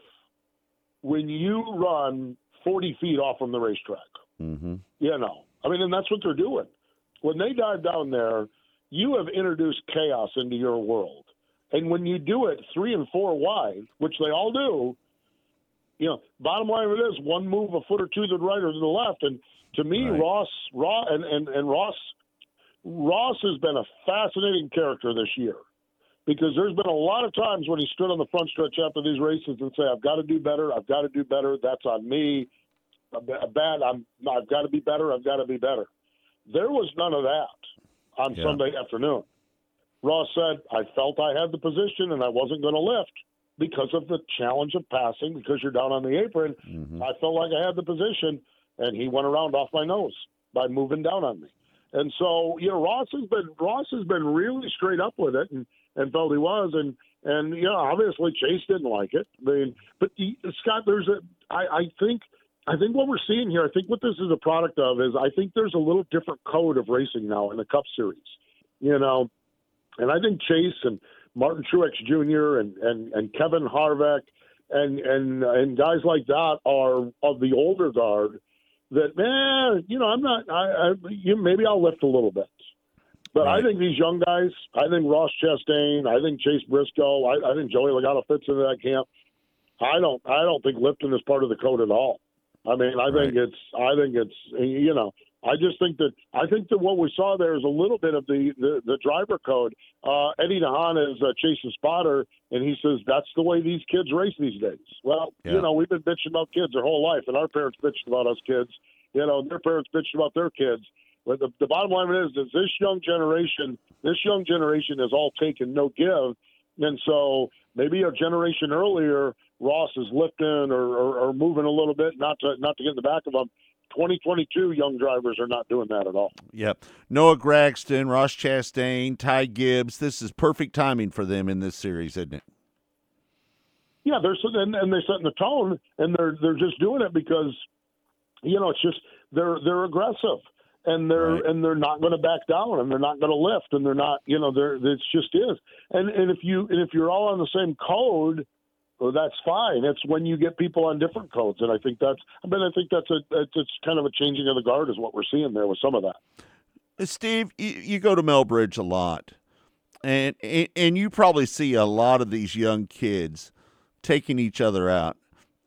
when you run 40 feet off from the racetrack. Mm-hmm. You know, I mean, and that's what they're doing. When they dive down there, you have introduced chaos into your world. And when you do it three and four wide, which they all do, you know, bottom line of it is one move a foot or two to the right or to the left. And to me, Right. Ross, Ross, and, and, and Ross, Ross has been a fascinating character this year because there's been a lot of times when he stood on the front stretch after these races and say, "I've got to do better. I've got to do better. That's on me. A bad. I'm. I've got to be better. I've got to be better." There was none of that on Yeah. Sunday afternoon. Ross said, "I felt I had the position and I wasn't going to lift because of the challenge of passing. Because you're down on the apron, Mm-hmm. I felt like I had the position, and he went around off my nose by moving down on me." And so, you know, Ross has been Ross has been really straight up with it, and and felt he was, and and you know, obviously Chase didn't like it. I mean, but the, Scott, there's a I, I think I think what we're seeing here, I think what this is a product of is I think there's a little different code of racing now in the Cup Series, you know, and I think Chase and Martin Truex Jr. and and and Kevin Harvick and and and guys like that are of the older guard that man, you know, I'm not. I, I you, maybe I'll lift a little bit, but I think these young guys. I think Ross Chastain. I think Chase Briscoe. I, I think Joey Logano fits into that camp. I don't. I don't think lifting is part of the code at all. I mean, I think it's. I think it's. You know. I just think that I think that what we saw there is a little bit of the the, the driver code. Uh, Eddie Nahan is uh, Chase's spotter, and he says that's the way these kids race these days. Well, Yeah. you know, we've been bitching about kids our whole life, and our parents bitched about us kids. You know, their parents bitched about their kids. But the, the bottom line is, is this young generation, this young generation is all take and no give, and so maybe a generation earlier, Ross is lifting or, or, or moving a little bit, not to not to get in the back of them. 2022 young drivers are not doing that at all. Yep. Noah Gragson, Ross Chastain, Ty Gibbs. This is perfect timing for them in this series, isn't it? Yeah, they're and, and they're setting the tone, and they're they're just doing it because, you know, it's just they're they're aggressive, and they're Right. and they're not going to back down, and they're not going to lift, and they're not, you know, they're it's just is, and and if you and if you're all on the same code, well, that's fine. It's when you get people on different codes, and I think that's. I mean, I think that's a it's, it's kind of a changing of the guard is what we're seeing there with some of that. Steve, you, you go to Millbridge a lot, and, and and you probably see a lot of these young kids taking each other out.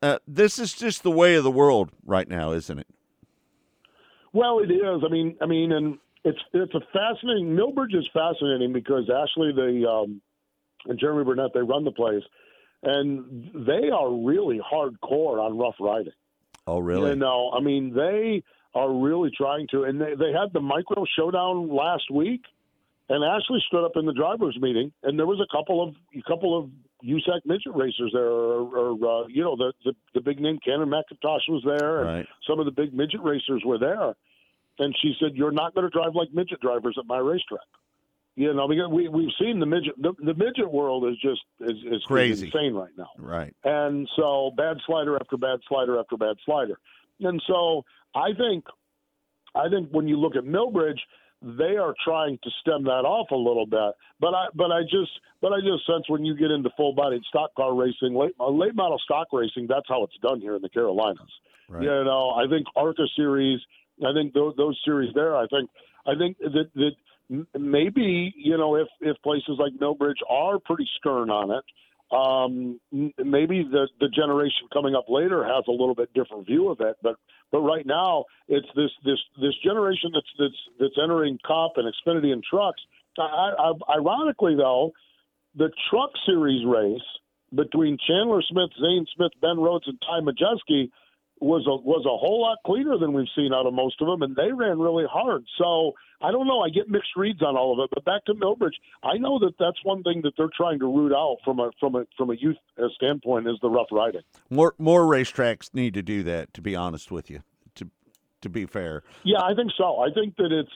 Uh, this is just the way of the world right now, isn't it? Well, it is. I mean, I mean, and it's it's a fascinating. Millbridge is fascinating because Ashley the um, and Jeremy Burnett they run the place, and they are really hardcore on rough riding. Oh, really? You know, I mean, they are really trying to, and they, they had the micro showdown last week, and Ashley stood up in the drivers' meeting, and there was a couple of a couple of USAC midget racers there, or, or uh, you know, the, the the big name Cannon McIntosh was there, and Right. some of the big midget racers were there, and she said, "You're not going to drive like midget drivers at my racetrack." You know, because we we've seen the midget the, the midget world is just is, is Crazy. insane right now. Right. And so bad slider after bad slider after bad slider. And so I think I think when you look at Millbridge, they are trying to stem that off a little bit. But I but I just but I just sense when you get into full bodied stock car racing, late uh, late model stock racing, that's how it's done here in the Carolinas. Right. You know, I think ARCA series, I think those, those series there, I think I think that that maybe you know if if places like Millbridge are pretty stern on it, um, maybe the the generation coming up later has a little bit different view of it. But but right now it's this this this generation that's that's that's entering Cup and Xfinity and trucks. I, I, ironically though, the truck series race between Chandler Smith, Zane Smith, Ben Rhodes, and Ty Majeski was a was a whole lot cleaner than we've seen out of most of them, and they ran really hard. So I don't know. I get mixed reads on all of it. But back to Millbridge, I know that that's one thing that they're trying to root out from a from a from a youth standpoint is the rough riding. More more racetracks need to do that. To be honest with you, to to be fair. Yeah, I think so. I think that it's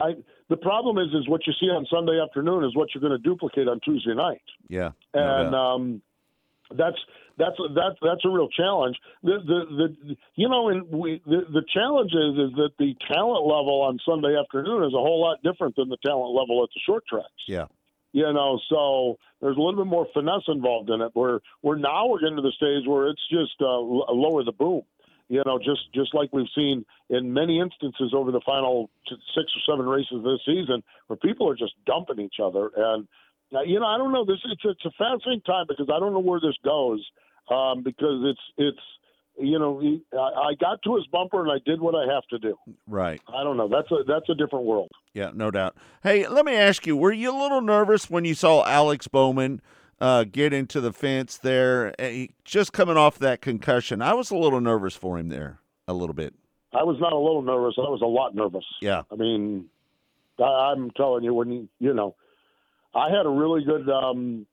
I. The problem is, is what you see on Sunday afternoon is what you're going to duplicate on Tuesday night. Yeah. no and um, that's that's that's that's a real challenge. The the, the you know, and we the, the challenge is is that the talent level on Sunday afternoon is a whole lot different than the talent level at the short tracks. yeah. You know, so there's a little bit more finesse involved in it. Where we're now we're getting to the stage where it's just uh, lower the boom. You know, just just like we've seen in many instances over the final six or seven races this season, where people are just dumping each other. And uh, you know, I don't know. This it's it's a fascinating time because I don't know where this goes. Um, because it's it's you know he- I, I got to his bumper and I did what I have to do. Right. I don't know. That's a that's a different world. Yeah, no doubt. Hey, let me ask you: Were you a little nervous when you saw Alex Bowman uh, get into the fence there, eh, he- just coming off that concussion? I was a little nervous for him there, a little bit. I was not a little nervous. I was a lot nervous. Yeah. I mean, I, I'm telling you, when you, you know, I had a really good. Um,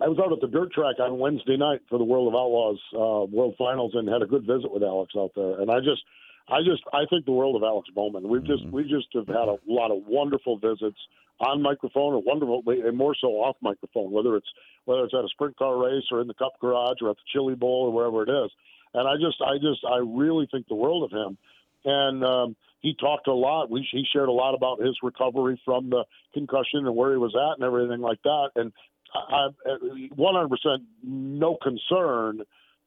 I was out at the dirt track on Wednesday night for the World of Outlaws uh, World Finals and had a good visit with Alex out there. And I just, I just, I think the world of Alex Bowman. We've just, we just have had a lot of wonderful visits on microphone or wonderful, and more so off microphone. Whether it's whether it's at a sprint car race or in the Cup Garage or at the Chili Bowl or wherever it is. And I just, I just, I really think the world of him and um, he talked a lot. We, he shared a lot about his recovery from the concussion and where he was at and everything like that. And I, I 100% no concern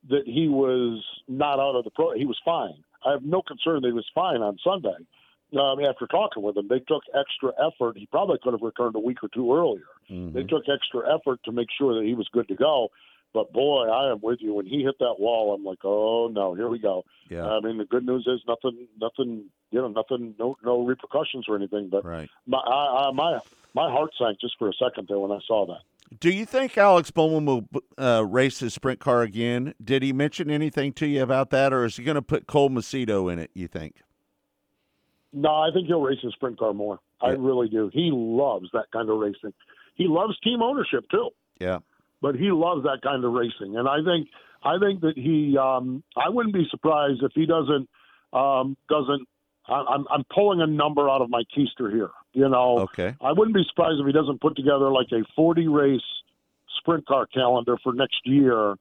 that he was not out of the pro. He was fine. I have no concern that he was fine on Sunday. Um, after talking with him, they took extra effort. He probably could have returned a week or two earlier. Mm-hmm. They took extra effort to make sure that he was good to go. But boy, I am with you. When he hit that wall, I'm like, oh no, here we go. Yeah. I mean, the good news is nothing, nothing, you know, nothing, no, no repercussions or anything. But Right. my, I, I, my, my heart sank just for a second there when I saw that. Do you think Alex Bowman will uh, race his sprint car again? Did he mention anything to you about that, or is he going to put Cole Macedo in it? You think? No, I think he'll race his sprint car more. I really do. He loves that kind of racing. He loves team ownership too. Yeah. But he loves that kind of racing. And I think I think that he um, I wouldn't be surprised if he doesn't um, doesn't. I, I'm I'm pulling a number out of my keister here. You know, Okay. I wouldn't be surprised if he doesn't put together like a 40 race sprint car calendar for next year,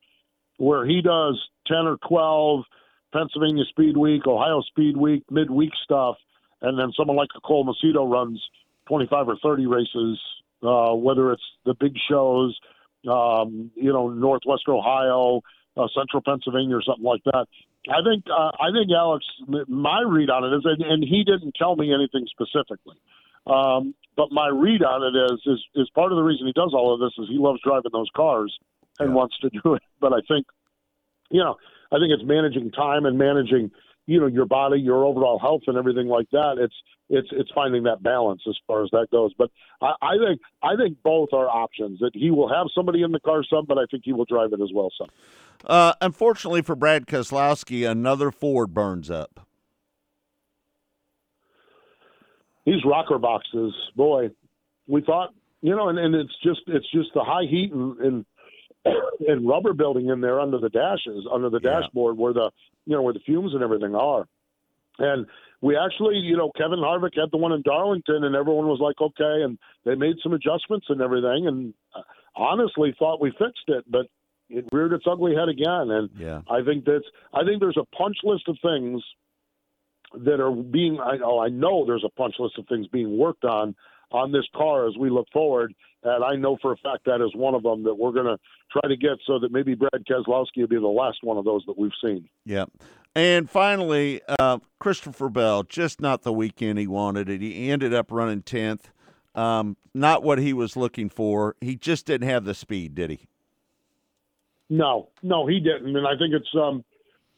where he does 10 or 12 Pennsylvania Speed Week, Ohio Speed Week, midweek stuff, and then someone like a Cole Macedo runs 25 or 30 races, uh, whether it's the big shows, um, you know, Northwest Ohio, uh, Central Pennsylvania, or something like that. I think uh, I think Alex. My read on it is, and, and he didn't tell me anything specifically, um, but my read on it is, is is part of the reason he does all of this is he loves driving those cars and wants to do it. But I think, you know, I think it's managing time and managing, you know your body, your overall health, and everything like that. It's it's it's finding that balance as far as that goes. But I, I think I think both are options. That he will have somebody in the car some, but I think he will drive it as well some. Uh, unfortunately for Brad Keselowski, another Ford burns up. These rocker boxes, boy, we thought you know, and, and it's just it's just the high heat and, and and rubber building in there under the dashes, under the Yeah. dashboard where the you know where the fumes and everything are. And we actually, you know, Kevin Harvick had the one in Darlington, and everyone was like, okay, and they made some adjustments and everything, and uh, honestly thought we fixed it, but it reared its ugly head again. And Yeah. I think that's I think there's a punch list of things that are being I oh I know there's a punch list of things being worked on on this car as we look forward, and I know for a fact that is one of them that we're going to try to get so that maybe Brad Keselowski will be the last one of those that we've seen. Yeah. And finally, uh, Christopher Bell, just not the weekend he wanted it. He ended up running 10th. Um, not what he was looking for. He just didn't have the speed, did he? No, no, he didn't, and I think it's um,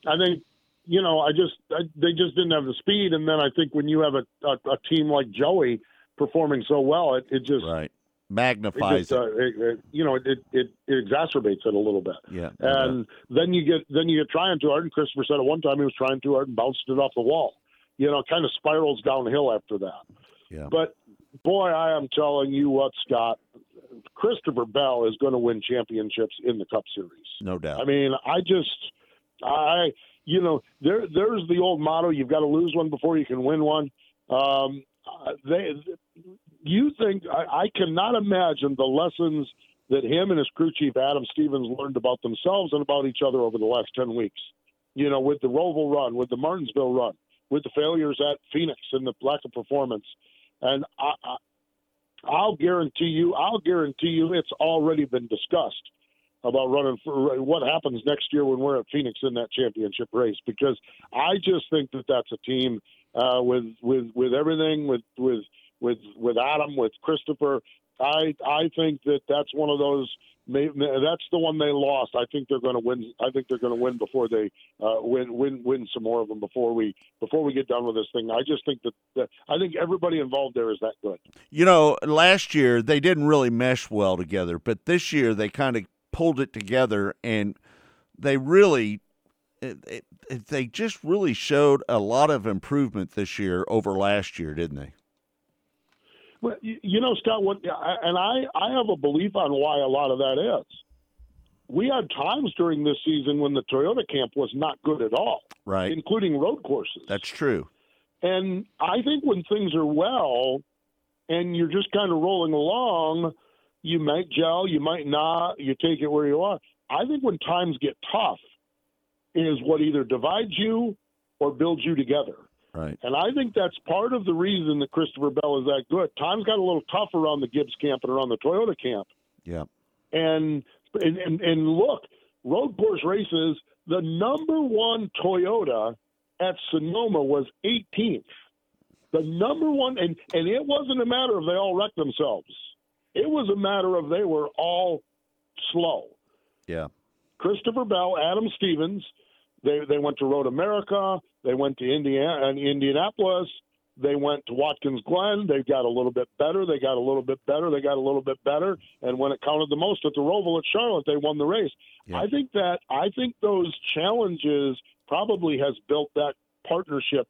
I think you know I just I, they just didn't have the speed, and then I think when you have a a, a team like Joey performing so well, it, it just right it magnifies just, uh, it, it, you know, it, it, it, it exacerbates it a little bit. Yeah. And then you get then you get trying too hard. And Christopher said at one time he was trying too hard and bounced it off the wall. You know, kind of spirals downhill after that. Yeah. But boy, I am telling you what, Scott, Christopher Bell is going to win championships in the Cup Series. no doubt. I mean, I just, I, you know, there, there's the old motto: you've got to lose one before you can win one. Um, uh, they, you think I, I cannot imagine the lessons that him and his crew chief Adam Stevens learned about themselves and about each other over the last ten weeks. You know, with the Roval run, with the Martinsville run, with the failures at Phoenix and the lack of performance, and I, I, I'll guarantee you, I'll guarantee you, it's already been discussed about running for what happens next year when we're at Phoenix in that championship race because I just think that that's a team uh, with with with everything with with with with Adam with Christopher. I I think that that's one of those. That's the one they lost. I think they're going to win. I think they're going to win before they uh, win win win some more of them before we before we get done with this thing. I just think that, that I think everybody involved there is that good. You know, last year they didn't really mesh well together, but this year they kind of pulled it together and they really it, it, it- they just really showed a lot of improvement this year over last year, didn't they? Well, you, you know, Scott, what, and I, I have a belief on why a lot of that is. We had times during this season when the Toyota camp was not good at all, Right. including road courses. That's true. And I think when things are well and you're just kind of rolling along, you might gel, you might not, you take it where you are. I think when times get tough is what either divides you or builds you together. Right. And I think that's part of the reason that Christopher Bell is that good. Times got a little tough around the Gibbs camp and around the Toyota camp. Yeah. And and, and, and look, road course races, the number one Toyota at Sonoma was 18th. The number one, and, and it wasn't a matter of they all wrecked themselves. It was a matter of they were all slow. Yeah. Christopher Bell, Adam Stevens. They they went to Road America. They went to Indiana and uh, Indianapolis. They went to Watkins Glen. They got a little bit better. They got a little bit better. They got a little bit better. And when it counted the most at the Roval at Charlotte, they won the race. I think that I think those challenges probably has built that partnership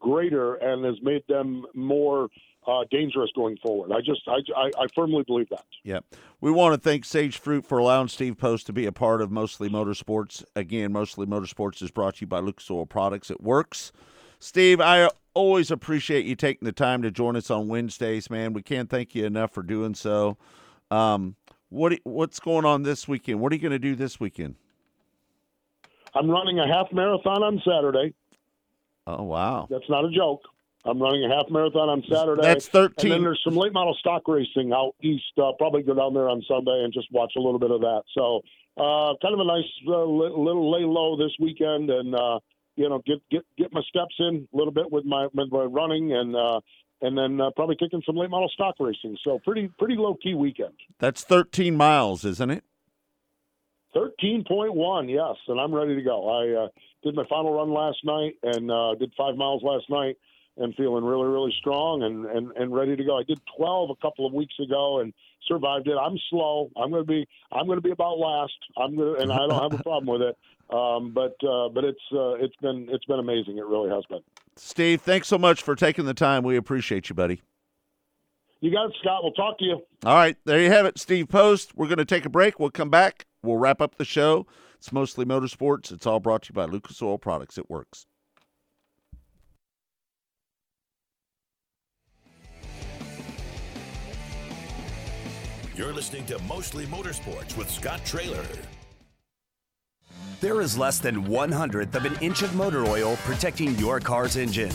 greater and has made them more uh, dangerous going forward. I just I, I, I firmly believe that. Yeah. We want to thank Sage Fruit for allowing Steve Post to be a part of Mostly Motorsports. Again, Mostly Motorsports is brought to you by Lucas Oil Products. It works. Steve, I always appreciate you taking the time to join us on Wednesdays, man. We can't thank you enough for doing so. Um, what what's going on this weekend? What are you going to do this weekend? I'm running a half marathon on Saturday. Oh wow, That's not a joke. I'm running a half marathon on Saturday. That's 13 And then there's some late model stock racing out east. Uh, probably go down there on Sunday and just watch a little bit of that. So uh, kind of a nice uh, little lay low this weekend, and uh, you know get get get my steps in a little bit with my with my running, and uh, and then uh, probably taking some late model stock racing. So pretty pretty low key weekend. That's 13 miles, isn't it? Thirteen point one, yes, and I'm ready to go. I uh, did my final run last night and uh, did five miles last night, and feeling really, really strong and, and and ready to go. I did twelve a couple of weeks ago and survived it. I'm slow. I'm going to be I'm going to be about last. I'm going to, and I don't have a problem with it. Um, but uh, but it's uh, it's been it's been amazing. It really has been. Steve, thanks so much for taking the time. We appreciate you, buddy. You got it, Scott. We'll talk to you. All right, there you have it, Steve Post. We're going to take a break. We'll come back. We'll wrap up the show. It's mostly motorsports. It's all brought to you by Lucas Oil Products. It works. You're listening to Mostly Motorsports with Scott Traylor. There is less than one hundredth of an inch of motor oil protecting your car's engine.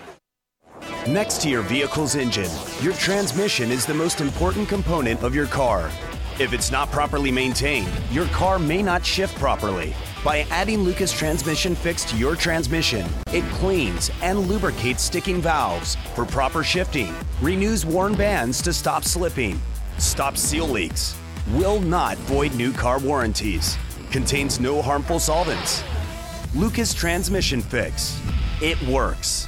Next to your vehicle's engine, your transmission is the most important component of your car. If it's not properly maintained, your car may not shift properly. By adding Lucas Transmission Fix to your transmission, it cleans and lubricates sticking valves for proper shifting, renews worn bands to stop slipping, stops seal leaks, will not void new car warranties, contains no harmful solvents. Lucas Transmission Fix. It works.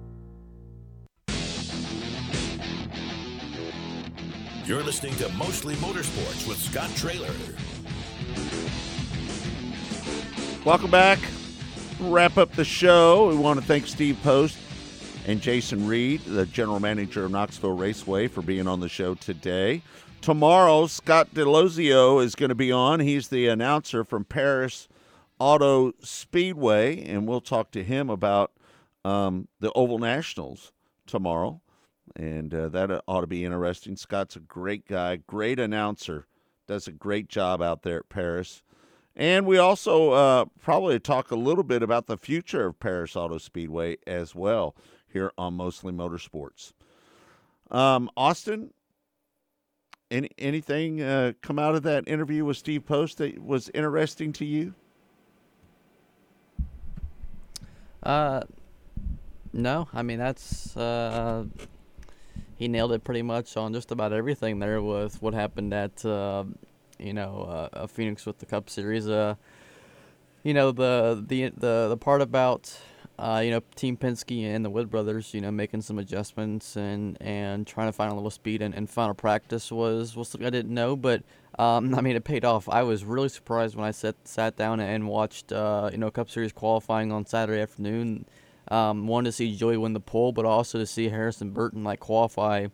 You're listening to Mostly Motorsports with Scott Traylor. Welcome back. Wrap up the show. We want to thank Steve Post and Jason Reed, the general manager of Knoxville Raceway, for being on the show today. Tomorrow, Scott DeLozio is going to be on. He's the announcer from Perris Auto Speedway, and we'll talk to him about um, the Oval Nationals tomorrow. And uh, that ought to be interesting. Scott's a great guy, great announcer, does a great job out there at Perris. And we also uh, probably talk a little bit about the future of Perris Auto Speedway as well here on Mostly Motorsports. Um, Austin, any, anything uh, come out of that interview with Steve Post that was interesting to you? Uh, no, I mean that's uh, he nailed it pretty much on just about everything there with what happened at uh, you know uh, Phoenix with the Cup Series. Uh, you know the the the the part about uh, you know Team Penske and the Wood brothers, you know making some adjustments and and trying to find a little speed and, and final practice was was something I didn't know, but um, I mean it paid off. I was really surprised when I sat sat down and watched uh, you know Cup Series qualifying on Saturday afternoon. Um, wanted to see Joey win the pole, but also to see Harrison Burton like qualify,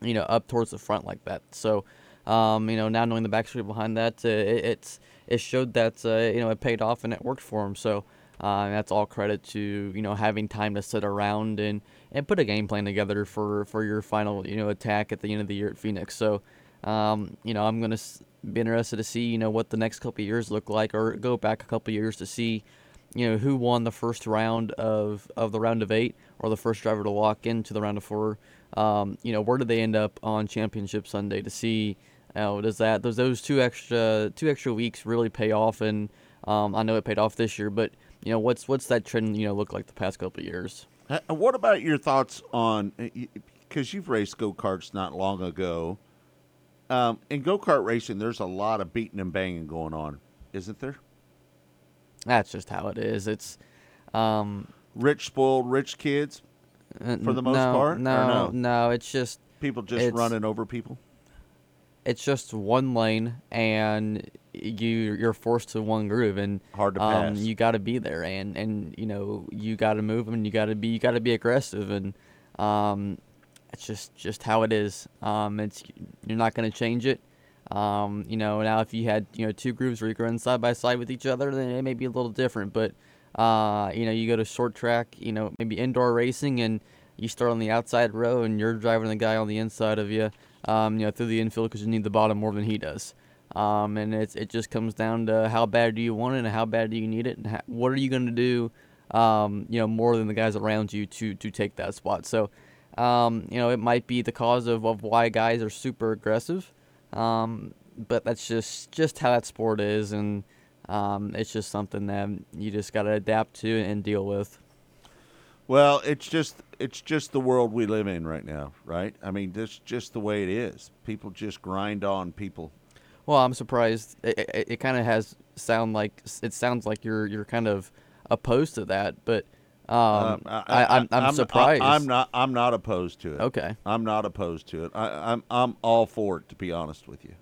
you know, up towards the front like that. So, um, you know, now knowing the backstory behind that, uh, it, it's it showed that uh, you know it paid off and it worked for him. So. Uh, that's all credit to you know having time to sit around and, and put a game plan together for, for your final you know attack at the end of the year at Phoenix. So um, you know I'm gonna be interested to see you know what the next couple years look like, or go back a couple years to see you know who won the first round of, of the round of eight or the first driver to walk into the round of four. Um, you know where did they end up on championship Sunday to see. Uh, does that does those two extra two extra weeks really pay off? And um, I know it paid off this year, but you know what's what's that trend you know look like the past couple of years? Uh, what about your thoughts on because you've raced go karts not long ago? Um, in go kart racing, there's a lot of beating and banging going on, isn't there? That's just how it is. It's um, rich, spoiled, rich kids for the most no, part. No, no, no, It's just people just running over people. It's just one lane, and you you're forced to one groove, and hard to um, pass. You got to be there, and and you know you got to move, and you got to be you got to be aggressive, and um, it's just just how it is. Um, it's you're not going to change it. Um, you know, now if you had you know two grooves where you side by side with each other, then it may be a little different. But uh, you know, you go to short track, you know, maybe indoor racing, and you start on the outside row, and you're driving the guy on the inside of you, um, you know, through the infield because you need the bottom more than he does. Um, and it's it just comes down to how bad do you want it, and how bad do you need it, and how, what are you going to do, um, you know, more than the guys around you to to take that spot. So, um, you know, it might be the cause of, of why guys are super aggressive. Um, but that's just just how that sport is, and um, it's just something that you just got to adapt to and deal with. Well, it's just it's just the world we live in right now, right? I mean, that's just the way it is. People just grind on people. Well, I'm surprised. It, it, it kind of has sound like it sounds like you're you're kind of opposed to that, but um, uh, I, am I'm, I'm surprised. I, am not. I'm not opposed to it. Okay. I'm not opposed to it. I, I'm I'm all for it. To be honest with you.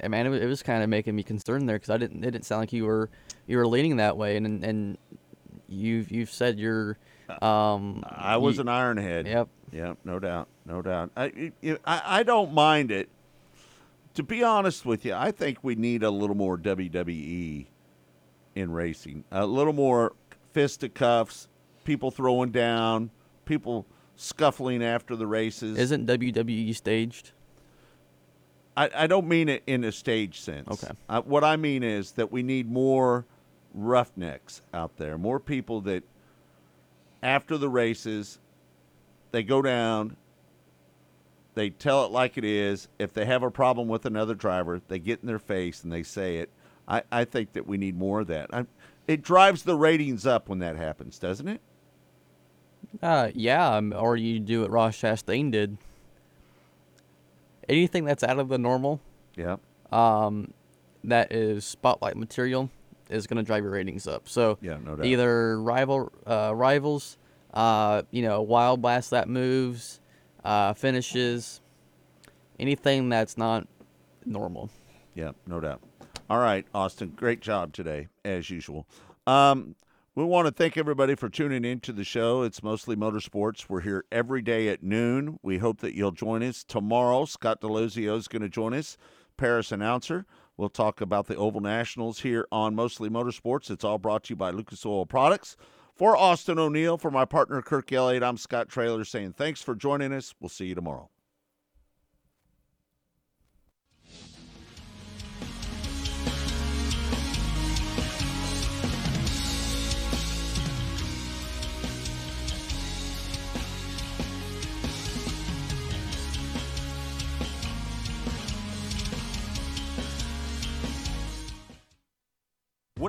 Hey man, it, it was kind of making me concerned there because I didn't. It didn't sound like you were you were leaning that way, and and you've you've said you're. Um, I was you, an ironhead. Yep. Yep. No doubt. No doubt. I, I I don't mind it. To be honest with you, I think we need a little more WWE in racing. A little more fisticuffs, people throwing down, people scuffling after the races. Isn't WWE staged? I, I don't mean it in a stage sense. Okay. Uh, what I mean is that we need more roughnecks out there, more people that after the races, they go down, they tell it like it is. If they have a problem with another driver, they get in their face and they say it. I, I think that we need more of that. I, it drives the ratings up when that happens, doesn't it? Uh, yeah, um, or you do what Ross Chastain did. Anything that's out of the normal, yeah, um, that is spotlight material is going to drive your ratings up. So yeah, no doubt. Either rival uh, rivals, uh, you know, wild blast that moves, uh, finishes, anything that's not normal. Yeah, no doubt. All right, Austin, great job today as usual. Um, We want to thank everybody for tuning in to the show. It's mostly motorsports. We're here every day at noon. We hope that you'll join us tomorrow. Scott Daloisio is going to join us, Perris announcer. We'll talk about the Oval Nationals here on Mostly Motorsports. It's all brought to you by Lucas Oil Products. For Austin O'Neill, for my partner Kirk Elliott, I'm Scott Traylor saying thanks for joining us. We'll see you tomorrow.